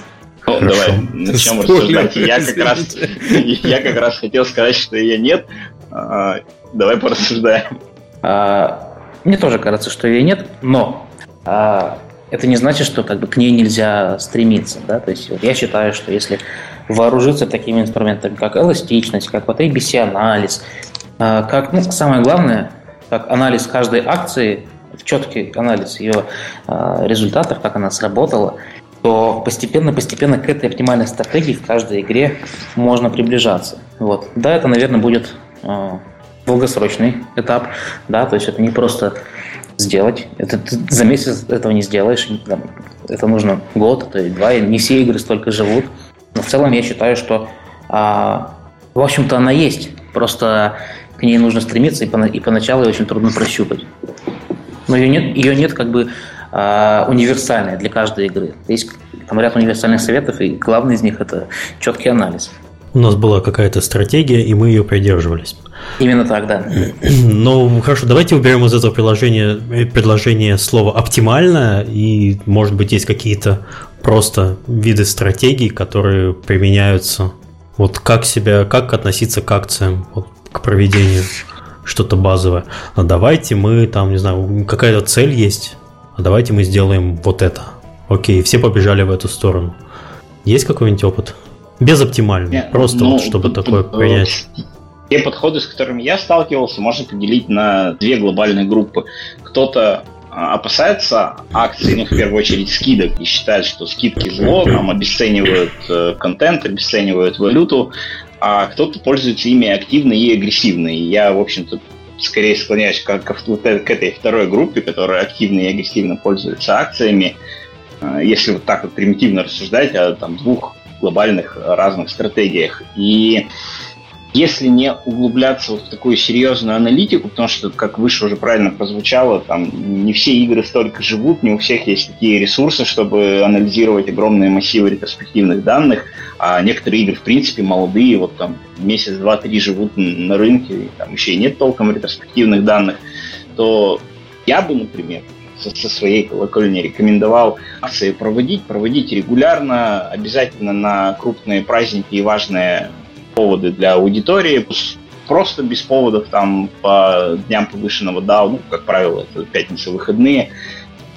D: О, давай, начнем рассуждать. Я как, раз, я как раз хотел сказать, что ее нет. А, давай порассуждаем.
C: А, мне тоже кажется, что ее нет, но а, это не значит, что как бы к ней нельзя стремиться. Да? То есть вот я считаю, что если вооружиться такими инструментами, как эластичность, как вот ABC-анализ, а, как ну, самое главное, как анализ каждой акции, четкий анализ ее э, результатов, как она сработала, то постепенно-постепенно к этой оптимальной стратегии в каждой игре можно приближаться. Вот. Да, это, наверное, будет э, долгосрочный этап, да, то есть это не просто сделать, это ты за месяц этого не сделаешь, это нужно год, то есть два, и не все игры столько живут, но в целом я считаю, что э, в общем-то она есть, просто к ней нужно стремиться, и, по, и поначалу ее очень трудно прощупать. Но ее нет, ее нет как бы э, универсальной для каждой игры. Есть там ряд универсальных советов, и главный из них это четкий анализ.
A: У нас была какая-то стратегия, и мы ее придерживались.
C: Именно так, да.
A: Ну, хорошо, давайте уберем из этого приложения, э, предложение слово «оптимально», и, может быть, есть какие-то просто виды стратегий, которые применяются. Вот как себя, как относиться к акциям? Вот к проведению что-то базовое. А давайте мы там, не знаю, какая-то цель есть, а давайте мы сделаем вот это. Окей, все побежали в эту сторону. Есть какой-нибудь опыт? Без оптимального, Нет, просто ну, вот, чтобы тут, такое тут, принять.
D: Те подходы, с которыми я сталкивался, можно поделить на две глобальные группы. Кто-то а, опасается акций, ну, в первую очередь, скидок и считает, что скидки зло, там, обесценивают э, контент, обесценивают валюту, а кто-то пользуется ими активно и агрессивно. И я, в общем-то, скорее склоняюсь к, к, к этой второй группе, которая активно и агрессивно пользуется акциями. А, если вот так вот примитивно рассуждать о там, двух глобальных разных стратегиях. И если не углубляться вот в такую серьезную аналитику, потому что, как выше уже правильно прозвучало, там не все игры столько живут, не у всех есть такие ресурсы, чтобы анализировать огромные массивы ретроспективных данных, а некоторые игры, в принципе, молодые, вот там месяц, два, три живут на рынке, и там еще и нет толком ретроспективных данных, то я бы, например, со, своей колокольни рекомендовал акции проводить, проводить регулярно, обязательно на крупные праздники и важные поводы для аудитории, просто без поводов там по дням повышенного DAO, ну, как правило, это пятница, выходные,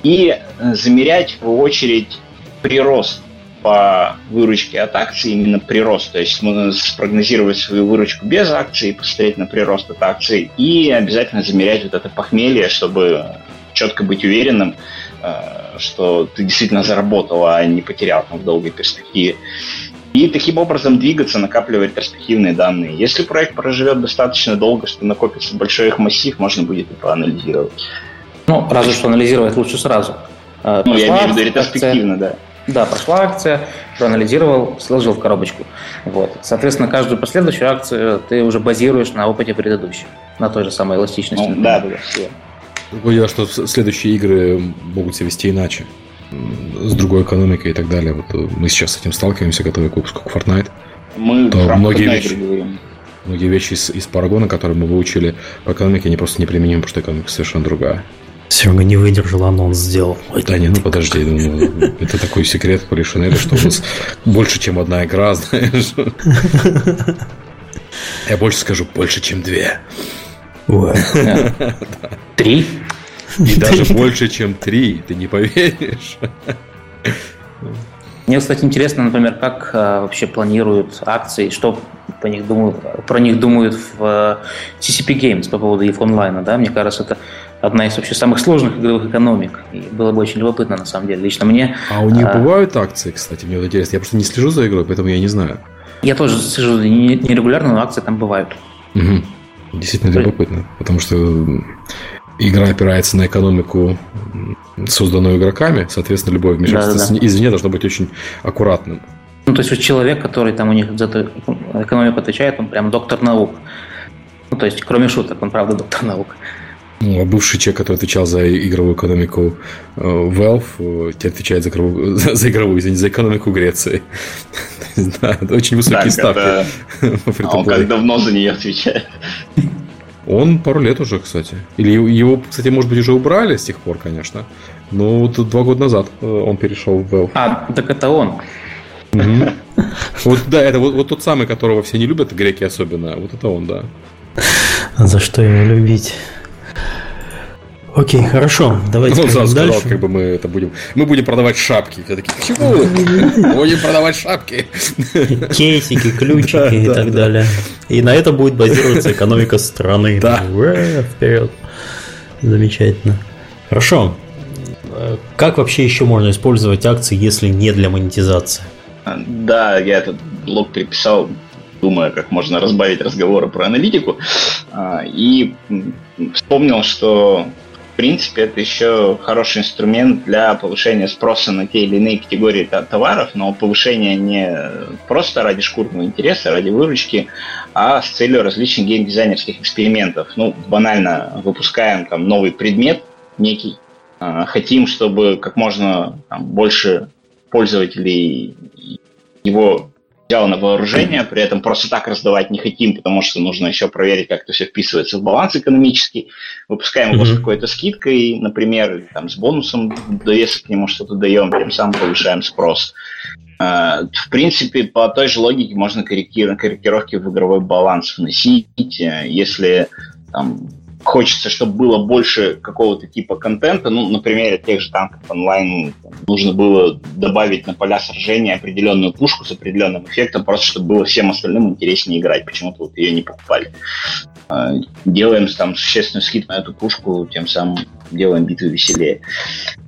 D: и замерять в очередь прирост по выручке от акций, именно прирост, то есть можно спрогнозировать свою выручку без акций, посмотреть на прирост от акций и обязательно замерять вот это похмелье, чтобы четко быть уверенным, э, что ты действительно заработал, а не потерял там в долгой перспективе. И таким образом двигаться, накапливать перспективные данные. Если проект проживет достаточно долго, что накопится большой их массив, можно будет и поанализировать.
C: Ну, разве что анализировать лучше сразу.
D: Э, ну, я имею в виду ретроспективно, да.
C: Да, прошла акция, проанализировал, сложил в коробочку. Вот. Соответственно, каждую последующую акцию ты уже базируешь на опыте предыдущей, на той же самой эластичности.
D: Ну, да, да, да.
B: Другое дело, что следующие игры могут себя вести иначе с другой экономикой и так далее. Вот э, мы сейчас с этим сталкиваемся, готовы к выпуску к Fortnite.
D: Мы
B: то многие вещи, говорим. многие вещи из, из Парагона, которые мы выучили по экономике, они просто неприменимы, потому что экономика совершенно другая.
A: Серега не выдержал, анонс сделал.
B: Да не, ну подожди, ну, это такой секрет по Полишинеля, что у нас больше, чем одна игра, знаешь. Я больше скажу, больше, чем две.
C: Три?
B: И даже больше, чем три, ты не поверишь.
C: Мне, кстати, интересно, например, как а, вообще планируют акции, что по них думают, про них думают в TCP Games по поводу EVE онлайна, да? Мне кажется, это одна из вообще самых сложных игровых экономик. И было бы очень любопытно, на самом деле, лично мне.
B: А у них а... бывают акции, кстати, мне вот интересно. Я просто не слежу за игрой, поэтому я не знаю.
C: Я тоже слежу нерегулярно, но акции там бывают.
B: Угу. Действительно любопытно, потому что игра опирается на экономику, созданную игроками, соответственно, любое вмешательство да, да. извне должно быть очень аккуратным.
C: Ну, то есть вот человек, который там у них за эту экономику отвечает, он прям доктор наук. Ну, то есть, кроме шуток, он правда доктор наук.
B: Ну, а бывший человек, который отвечал за игровую экономику э, Valve, э, теперь отвечает за игровую, за, за игровую, извините, за экономику Греции.
D: Да, очень высокие ставки. А он как давно за нее отвечает?
B: Он пару лет уже, кстати. Или его, кстати, может быть, уже убрали с тех пор, конечно. Но вот два года назад э, он перешел в Valve.
C: А, так это он.
B: Вот да, это вот, вот тот самый, которого все не любят, греки особенно. Вот это он, да.
A: За что его любить? Окей, хорошо, давайте
B: Он сразу дальше. сказал, как бы мы это будем. Мы будем продавать шапки. Все такие, почему? Будем продавать шапки.
A: Кейсики, ключики и так далее. И на это будет базироваться экономика страны.
B: Да.
A: Вперед. Замечательно. Хорошо. Как вообще еще можно использовать акции, если не для монетизации?
D: Да, я этот блог переписал, думая, как можно разбавить разговоры про аналитику. А, и вспомнил, что принципе, это еще хороший инструмент для повышения спроса на те или иные категории товаров, но повышение не просто ради шкурного интереса, ради выручки, а с целью различных геймдизайнерских экспериментов. Ну, банально выпускаем там новый предмет некий, а, хотим, чтобы как можно там, больше пользователей его взял на вооружение, при этом просто так раздавать не хотим, потому что нужно еще проверить, как это все вписывается в баланс экономический. Выпускаем его mm-hmm. с какой-то скидкой, например, или там с бонусом довеса к нему что-то даем, тем самым повышаем спрос. А, в принципе, по той же логике можно корректировки в игровой баланс вносить. Если там, хочется, чтобы было больше какого-то типа контента. Ну, на примере тех же танков онлайн нужно было добавить на поля сражения определенную пушку с определенным эффектом, просто чтобы было всем остальным интереснее играть. Почему-то вот ее не покупали. А, делаем там существенную скидку на эту пушку, тем самым делаем битвы веселее.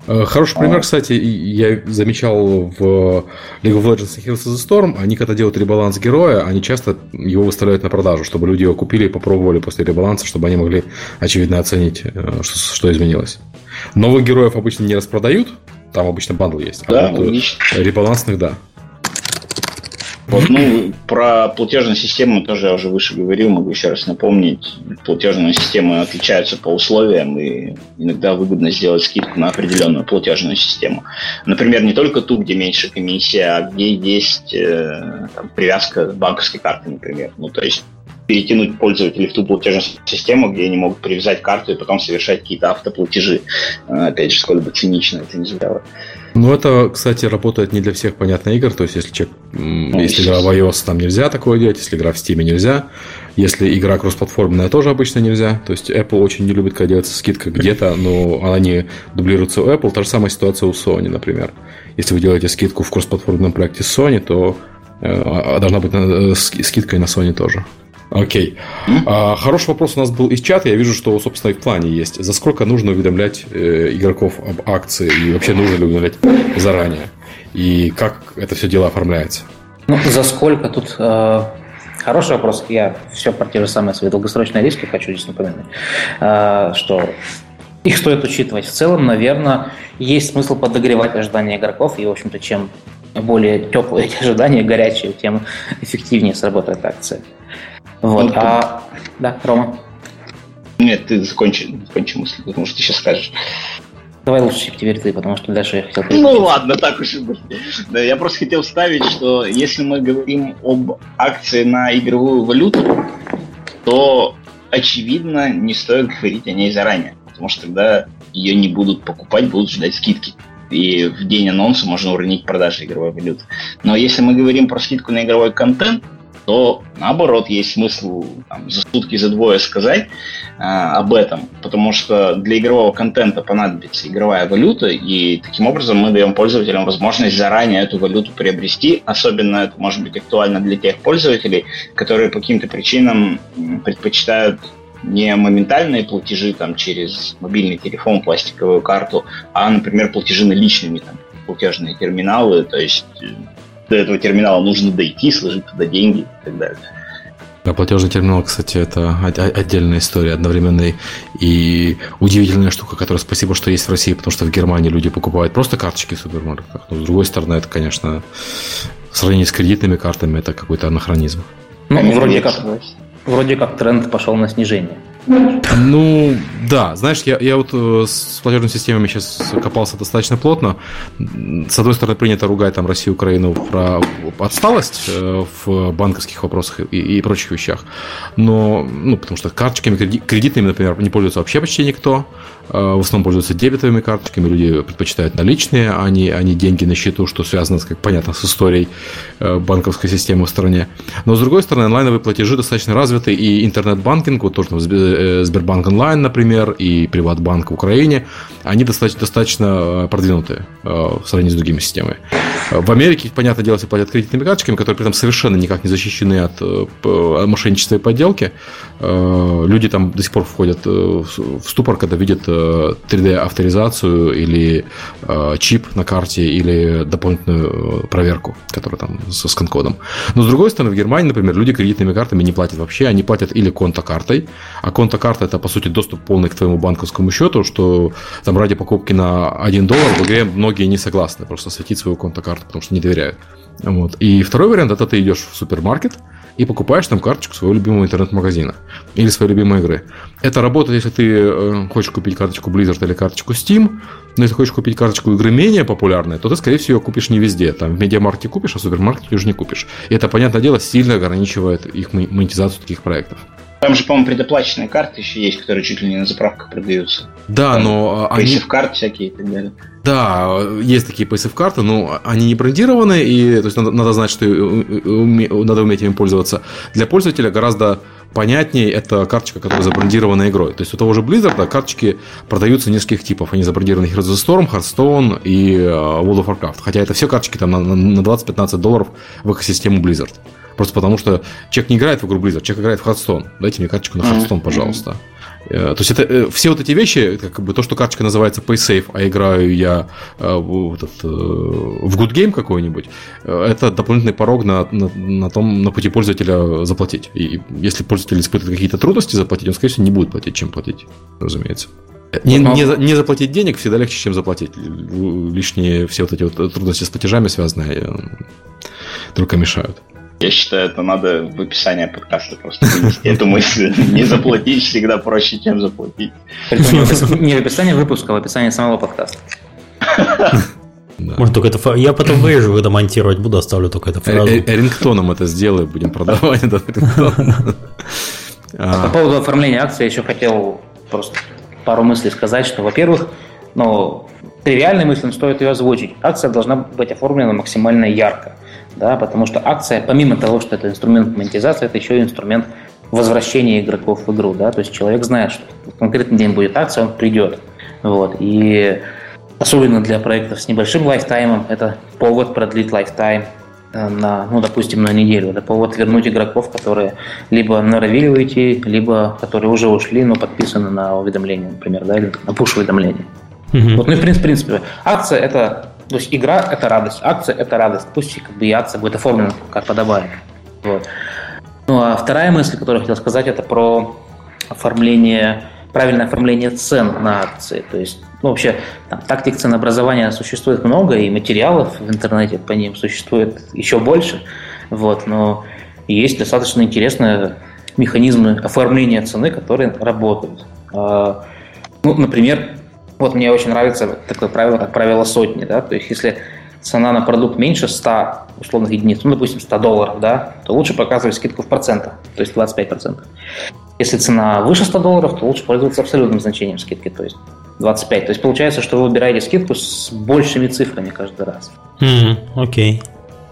B: Э, хороший пример, кстати, я замечал в League of Legends и Heroes of the Storm, они когда делают ребаланс героя, они часто его выставляют на продажу, чтобы люди его купили и попробовали после ребаланса, чтобы они могли очевидно оценить, э, что, что изменилось. Новых героев обычно не распродают, там обычно бандл есть.
D: Да, а вот э,
B: ребалансных, да.
D: Вот, ну, про платежную систему тоже я уже выше говорил, могу еще раз напомнить. Платежные системы отличаются по условиям, и иногда выгодно сделать скидку на определенную платежную систему. Например, не только ту, где меньше комиссия, а где есть э, там, привязка банковской карты, например. Ну, то есть перетянуть пользователей в ту платежную систему, где они могут привязать карту и потом совершать какие-то автоплатежи. Э, опять же, сколько бы цинично это не звучало.
B: Ну, это, кстати, работает не для всех, понятно, игр. То есть, если человек, ну, если игра в iOS, там нельзя такое делать, если игра в Steam нельзя. Если игра кроссплатформенная, тоже обычно нельзя. То есть, Apple очень не любит, когда делается скидка где-то, но она не дублируется у Apple. Та же самая ситуация у Sony, например. Если вы делаете скидку в кроссплатформенном проекте Sony, то э, а, должна быть э, скидка и на Sony тоже. Окей. А, хороший вопрос у нас был из чата. Я вижу, что, собственно, и в плане есть. За сколько нужно уведомлять э, игроков об акции? И вообще нужно ли уведомлять заранее? И как это все дело оформляется?
C: Ну, за сколько тут... Э, хороший вопрос. Я все про те же самые свои долгосрочные риски хочу здесь напоминать. Э, что их стоит учитывать. В целом, наверное, есть смысл подогревать ожидания игроков. И, в общем-то, чем более теплые эти ожидания, горячие, тем эффективнее сработает акция. Вот, ну, а... Да, Рома.
D: Нет, ты закончи, закончи мысль, потому что ты сейчас скажешь.
C: Давай лучше теперь ты, потому что дальше я хотел...
D: Ну ладно, так уж и быть. Да, я просто хотел вставить, что если мы говорим об акции на игровую валюту, то, очевидно, не стоит говорить о ней заранее, потому что тогда ее не будут покупать, будут ждать скидки. И в день анонса можно уронить продажи игровой валюты. Но если мы говорим про скидку на игровой контент, то наоборот есть смысл там, за сутки, за двое сказать э, об этом, потому что для игрового контента понадобится игровая валюта, и таким образом мы даем пользователям возможность заранее эту валюту приобрести. Особенно это может быть актуально для тех пользователей, которые по каким-то причинам предпочитают не моментальные платежи там, через мобильный телефон, пластиковую карту, а, например, платежи наличными, там, платежные терминалы, то есть до этого терминала нужно дойти, сложить туда деньги и так далее.
B: Да, платежный терминал, кстати, это отдельная история, одновременная и удивительная штука, которая спасибо, что есть в России, потому что в Германии люди покупают просто карточки в супермаркетах. Но с другой стороны, это, конечно, в сравнении с кредитными картами, это какой-то анахронизм.
C: Ну, вроде как, вроде как тренд пошел на снижение.
B: Ну, да, знаешь, я, я вот э, с платежными системами сейчас копался достаточно плотно. С одной стороны, принято ругать там Россию, Украину про отсталость э, в банковских вопросах и, и прочих вещах. Но, ну, потому что карточками кредитными, например, не пользуется вообще почти никто. Э, в основном пользуются дебетовыми карточками, люди предпочитают наличные, а не, а не деньги на счету, что связано, как понятно, с историей банковской системы в стране. Но, с другой стороны, онлайновые платежи достаточно развиты, и интернет-банкинг, вот тоже Э, Сбербанк онлайн, например, и Приватбанк в Украине, они достаточно, достаточно э, продвинутые э, в сравнении с другими системами. В Америке, понятное дело, все платят кредитными карточками, которые при этом совершенно никак не защищены от мошенничества и подделки. Люди там до сих пор входят в ступор, когда видят 3D-авторизацию или чип на карте или дополнительную проверку, которая там со скан-кодом. Но с другой стороны, в Германии, например, люди кредитными картами не платят вообще, они платят или конто-картой, а конто-карта это, по сути, доступ полный к твоему банковскому счету, что там ради покупки на 1 доллар в игре многие не согласны просто светить свою конто-карту, потому что не доверяют. Вот. И второй вариант это ты идешь в супермаркет, и покупаешь там карточку своего любимого интернет-магазина или своей любимой игры. Это работает, если ты э, хочешь купить карточку Blizzard или карточку Steam, но если хочешь купить карточку игры менее популярной, то ты, скорее всего, ее купишь не везде. Там в медиамаркете купишь, а в супермаркете уже не купишь. И это, понятное дело, сильно ограничивает их монетизацию таких проектов.
D: Там же, по-моему, предоплаченные карты еще есть, которые чуть ли не на заправках продаются.
B: Да, но
D: они... карт всякие и так далее.
B: Да, есть такие PSF карты, но они не брендированы, и то есть надо, надо знать, что надо уметь ими пользоваться. Для пользователя гораздо понятнее это карточка, которая забрендирована игрой. То есть у того же Blizzard карточки продаются нескольких типов. Они забрендированы Heroes of Storm, Hearthstone и э, World of Warcraft. Хотя это все карточки там на 20-15 долларов в экосистему Blizzard. Просто потому что человек не играет в игру Blizzard, человек играет в Hearthstone. Дайте мне карточку на Hearthstone, пожалуйста. Э, то есть это все вот эти вещи, как бы то, что карточка называется PaySafe, а играю я в, этот, в Good Game какой-нибудь, это дополнительный порог на, на, на, том, на пути пользователя заплатить. И если пользователь испытывает какие-то трудности заплатить, он, скорее всего, не будет платить, чем платить, разумеется. Не, не, не заплатить денег всегда легче, чем заплатить. Лишние все вот эти вот трудности с платежами связанные только мешают.
D: Я считаю, это надо в описании подкаста просто вынести эту мысль. Не заплатить всегда проще, чем заплатить.
C: Не в описании выпуска, а в описании самого подкаста.
A: Да. Может, только это Я потом вырежу, когда монтировать буду, оставлю только эту фразу.
B: Э, э, рингтоном это сделаю, будем продавать этот рингтон.
C: По поводу оформления акции я еще хотел просто пару мыслей сказать, что, во-первых, ну, тривиальной мыслью стоит ее озвучить. Акция должна быть оформлена максимально ярко, да, потому что акция, помимо того, что это инструмент монетизации, это еще и инструмент возвращения игроков в игру, да, то есть человек знает, что в конкретный день будет акция, он придет, вот, и особенно для проектов с небольшим lifetime ом, это повод продлить lifetime, Э, на, ну, допустим, на неделю. Это повод вернуть игроков, которые либо норовили уйти, либо которые уже ушли, но подписаны на уведомление, например, да, или на пуш-уведомление. Mm-hmm. Вот, ну и в принципе, акция это, то есть игра это радость, акция это радость. Пусть как бы и акция будет оформлена как подобает. Вот. Ну а вторая мысль, которую я хотел сказать, это про оформление, правильное оформление цен на акции. То есть ну, вообще, там, тактик ценообразования существует много, и материалов в интернете по ним существует еще больше. Вот, но есть достаточно интересные механизмы оформления цены, которые работают. А, ну, например, вот мне очень нравится такое правило, как правило сотни. Да? То есть, если цена на продукт меньше 100 условных единиц, ну, допустим, 100 долларов, да, то лучше показывать скидку в процентах, то есть 25%. Если цена выше 100 долларов, то лучше пользоваться абсолютным значением скидки, то есть 25. То есть получается, что вы выбираете скидку с большими цифрами каждый раз.
A: Mm, окей,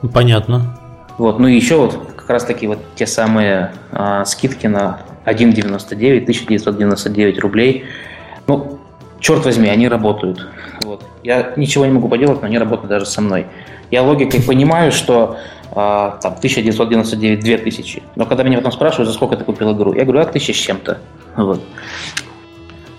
A: okay. понятно.
C: Вот, ну и еще вот как раз таки вот те самые а, скидки на 1,99, 1999 рублей. Ну, черт возьми, они работают. Вот. Я ничего не могу поделать, но они работают даже со мной. Я логикой понимаю, что а, там 1999 2000. Но когда меня потом спрашивают, за сколько ты купил игру, я говорю, а тысяча с чем-то. Вот.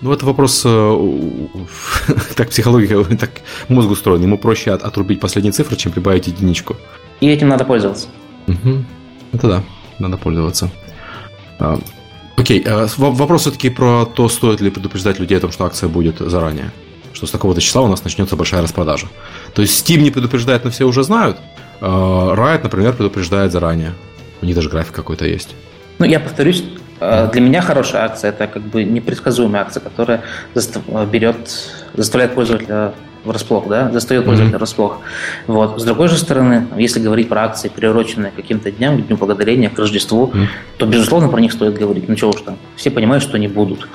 B: Ну, это вопрос э, так психологика, так мозг устроен. Ему проще от, отрубить последние цифры, чем прибавить единичку.
C: И этим надо пользоваться.
B: Угу. Это да, надо пользоваться. А, окей, а, вопрос все-таки про то, стоит ли предупреждать людей о том, что акция будет заранее. Что с такого-то числа у нас начнется большая распродажа. То есть Steam не предупреждает, но все уже знают. А Riot, например, предупреждает заранее. У них даже график какой-то есть.
C: Ну, я повторюсь, Э, для меня хорошая акция это как бы непредсказуемая акция, которая берет, заставляет пользователя врасплох, да, застает пользователя mm-hmm. врасплох. Вот. С другой же стороны, если говорить про акции, приуроченные к каким-то дням, к Дню Благодарения, к Рождеству, mm-hmm. то, безусловно, про них стоит говорить. Ну, чего уж там, все понимают, что они будут.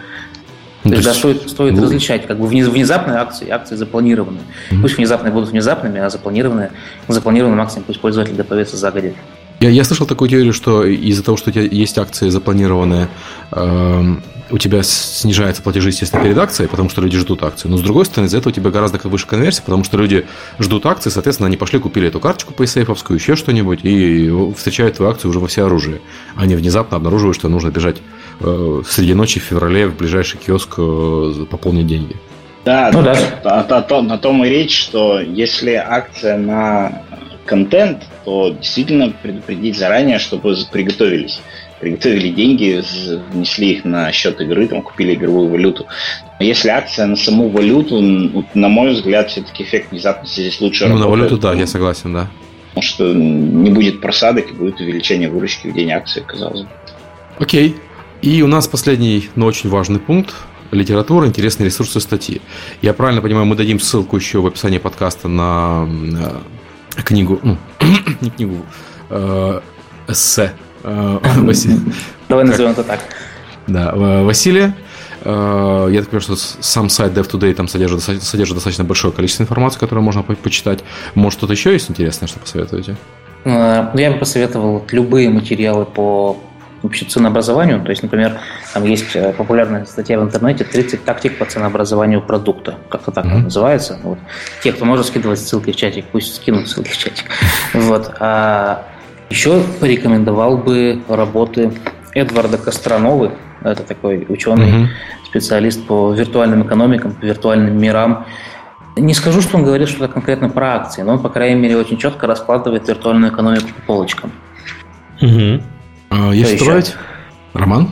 C: Ну, то есть, да, стоит, стоит ну, различать как бы внезапные акции, акции запланированные. Mm-hmm. Пусть внезапные будут внезапными, а запланированные, запланированным акциям пусть пользователь готовится загодя.
B: Я, я слышал такую теорию, что из-за того, что у тебя есть акции запланированные, э, у тебя снижается платежи, естественно, перед акцией, потому что люди ждут акции. Но с другой стороны, из-за этого у тебя гораздо выше конверсия, потому что люди ждут акции, соответственно, они пошли, купили эту карточку PaySafe, еще что-нибудь, и встречают твою акцию уже во все оружие. Они внезапно обнаруживают, что нужно бежать э, среди ночи в феврале в ближайший киоск э, пополнить деньги.
D: Да, ну, да. На, на, на, на том и речь, что если акция на контент, то действительно предупредить заранее, чтобы приготовились. Приготовили деньги, внесли их на счет игры, там, купили игровую валюту. Но если акция на саму валюту, на мой взгляд, все-таки эффект внезапности здесь лучше
B: Ну, работает. на валюту, да, я согласен, да.
D: Потому что не будет просадок и будет увеличение выручки в день акции, казалось бы.
B: Окей. И у нас последний, но очень важный пункт литература, интересные ресурсы статьи. Я правильно понимаю, мы дадим ссылку еще в описании подкаста на книгу, ну, не книгу, э, эссе
C: э, Василия. Давай назовем это так.
B: Да, Василия. Э, я так понимаю, что сам сайт DevToday там содержит, содержит достаточно большое количество информации, которую можно почитать. Может, что-то еще есть интересное, что посоветуете?
C: Э, я бы посоветовал любые материалы по вообще ценообразованию. То есть, например, там есть э, популярная статья в интернете 30 тактик по ценообразованию продукта. Как-то так mm-hmm. называется. Вот. Те, кто может скидывать ссылки в чатик, пусть скинут ссылки в чатик. Вот. А еще порекомендовал бы работы Эдварда Кострановы. Это такой ученый, угу. специалист по виртуальным экономикам, по виртуальным мирам. Не скажу, что он говорит что-то конкретно про акции, но он, по крайней мере, очень четко раскладывает виртуальную экономику по полочкам.
B: Угу. А, есть строить? Роман?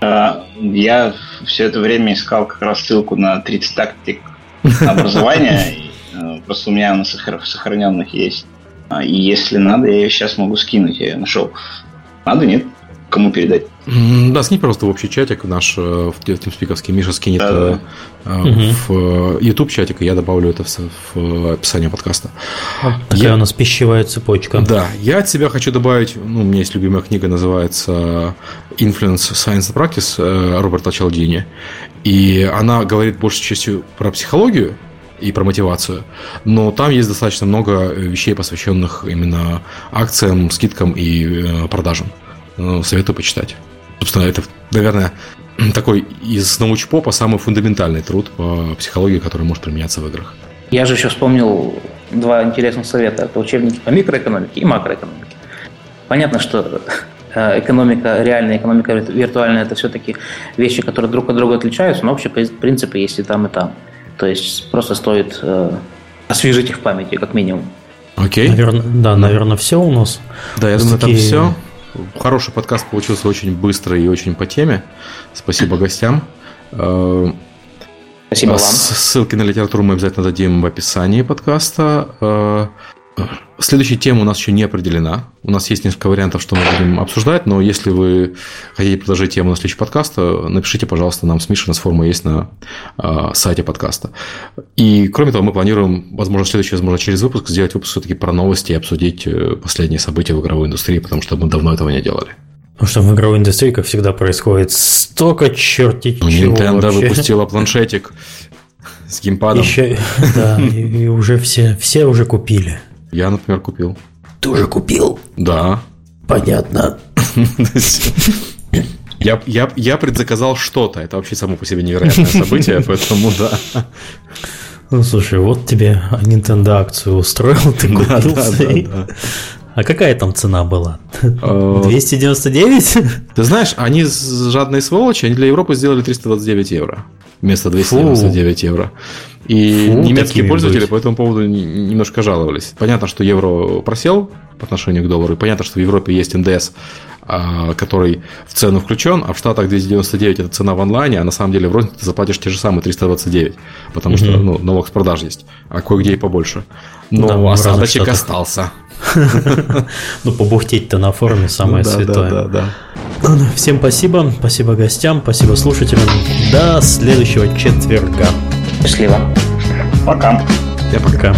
D: А, я все это время искал как раз ссылку на 30 тактик образования. Э, просто у меня на сохраненных есть. А, и если надо, я ее сейчас могу скинуть. Я ее нашел. Надо, нет? Кому передать?
B: Да, скинь просто в общий чатик наш э, в TeamSpeak. Миша скинет да, да. Э, в YouTube чатик, и я добавлю это в описание подкаста.
E: Такая я... у нас пищевая цепочка.
B: Да, я от себя хочу добавить, ну, у меня есть любимая книга, называется Influence Science and Practice Роберта Чалдини. И она говорит большей частью про психологию, и про мотивацию. Но там есть достаточно много вещей, посвященных именно акциям, скидкам и э, продажам. Ну, советую почитать. Собственно, это, наверное, такой из научпопа самый фундаментальный труд по психологии, который может применяться в играх.
C: Я же еще вспомнил два интересных совета. Это учебники по микроэкономике и макроэкономике. Понятно, что э, экономика, реальная экономика виртуальная, это все-таки вещи, которые друг от друга отличаются, но общие принципы есть и там, и там. То есть просто стоит э, освежить их в памяти, как минимум.
E: Окей. Наверное, да, наверное, все у нас.
B: Да, я думаю, там все. Хороший подкаст получился очень быстрый и очень по теме. Спасибо гостям.
C: Э, Спасибо вам.
B: Ссылки на литературу мы обязательно дадим в описании подкаста. Э, Следующая тема у нас еще не определена. У нас есть несколько вариантов, что мы будем обсуждать, но если вы хотите предложить тему на следующий подкаст, напишите, пожалуйста, нам с Мишей, у нас форма есть на э, сайте подкаста. И, кроме того, мы планируем, возможно, следующий, возможно, через выпуск сделать выпуск все-таки про новости и обсудить э, последние события в игровой индустрии, потому что мы давно этого не делали.
E: Потому что в игровой индустрии, как всегда, происходит столько черти
B: ну, чего Nintendo вообще. выпустила планшетик с геймпадом.
E: Еще, да, и уже все, все уже купили.
B: Я, например, купил.
E: Ты уже купил?
B: Да.
E: Понятно.
B: Я, я, я предзаказал что-то. Это вообще само по себе невероятное событие, поэтому да.
E: Ну, слушай, вот тебе Nintendo акцию устроил, ты купил. Да, да, да, да. А какая там цена была? 299? Э,
B: ты знаешь, они жадные сволочи, они для Европы сделали 329 евро вместо 299 Фу. евро. И Фу, немецкие пользователи быть. по этому поводу немножко жаловались. Понятно, что евро просел по отношению к доллару, и понятно, что в Европе есть НДС, а, который в цену включен, а в Штатах 299 это цена в онлайне, а на самом деле в рознице ты заплатишь те же самые 329, потому угу. что ну, налог с продаж есть, а кое-где и побольше. Но да, осадочек остался.
E: Ну, побухтеть-то на форуме самое святое. Да, да, да. Всем спасибо, спасибо гостям, спасибо слушателям. До следующего четверга.
C: Счастливо.
D: Пока.
E: Я пока.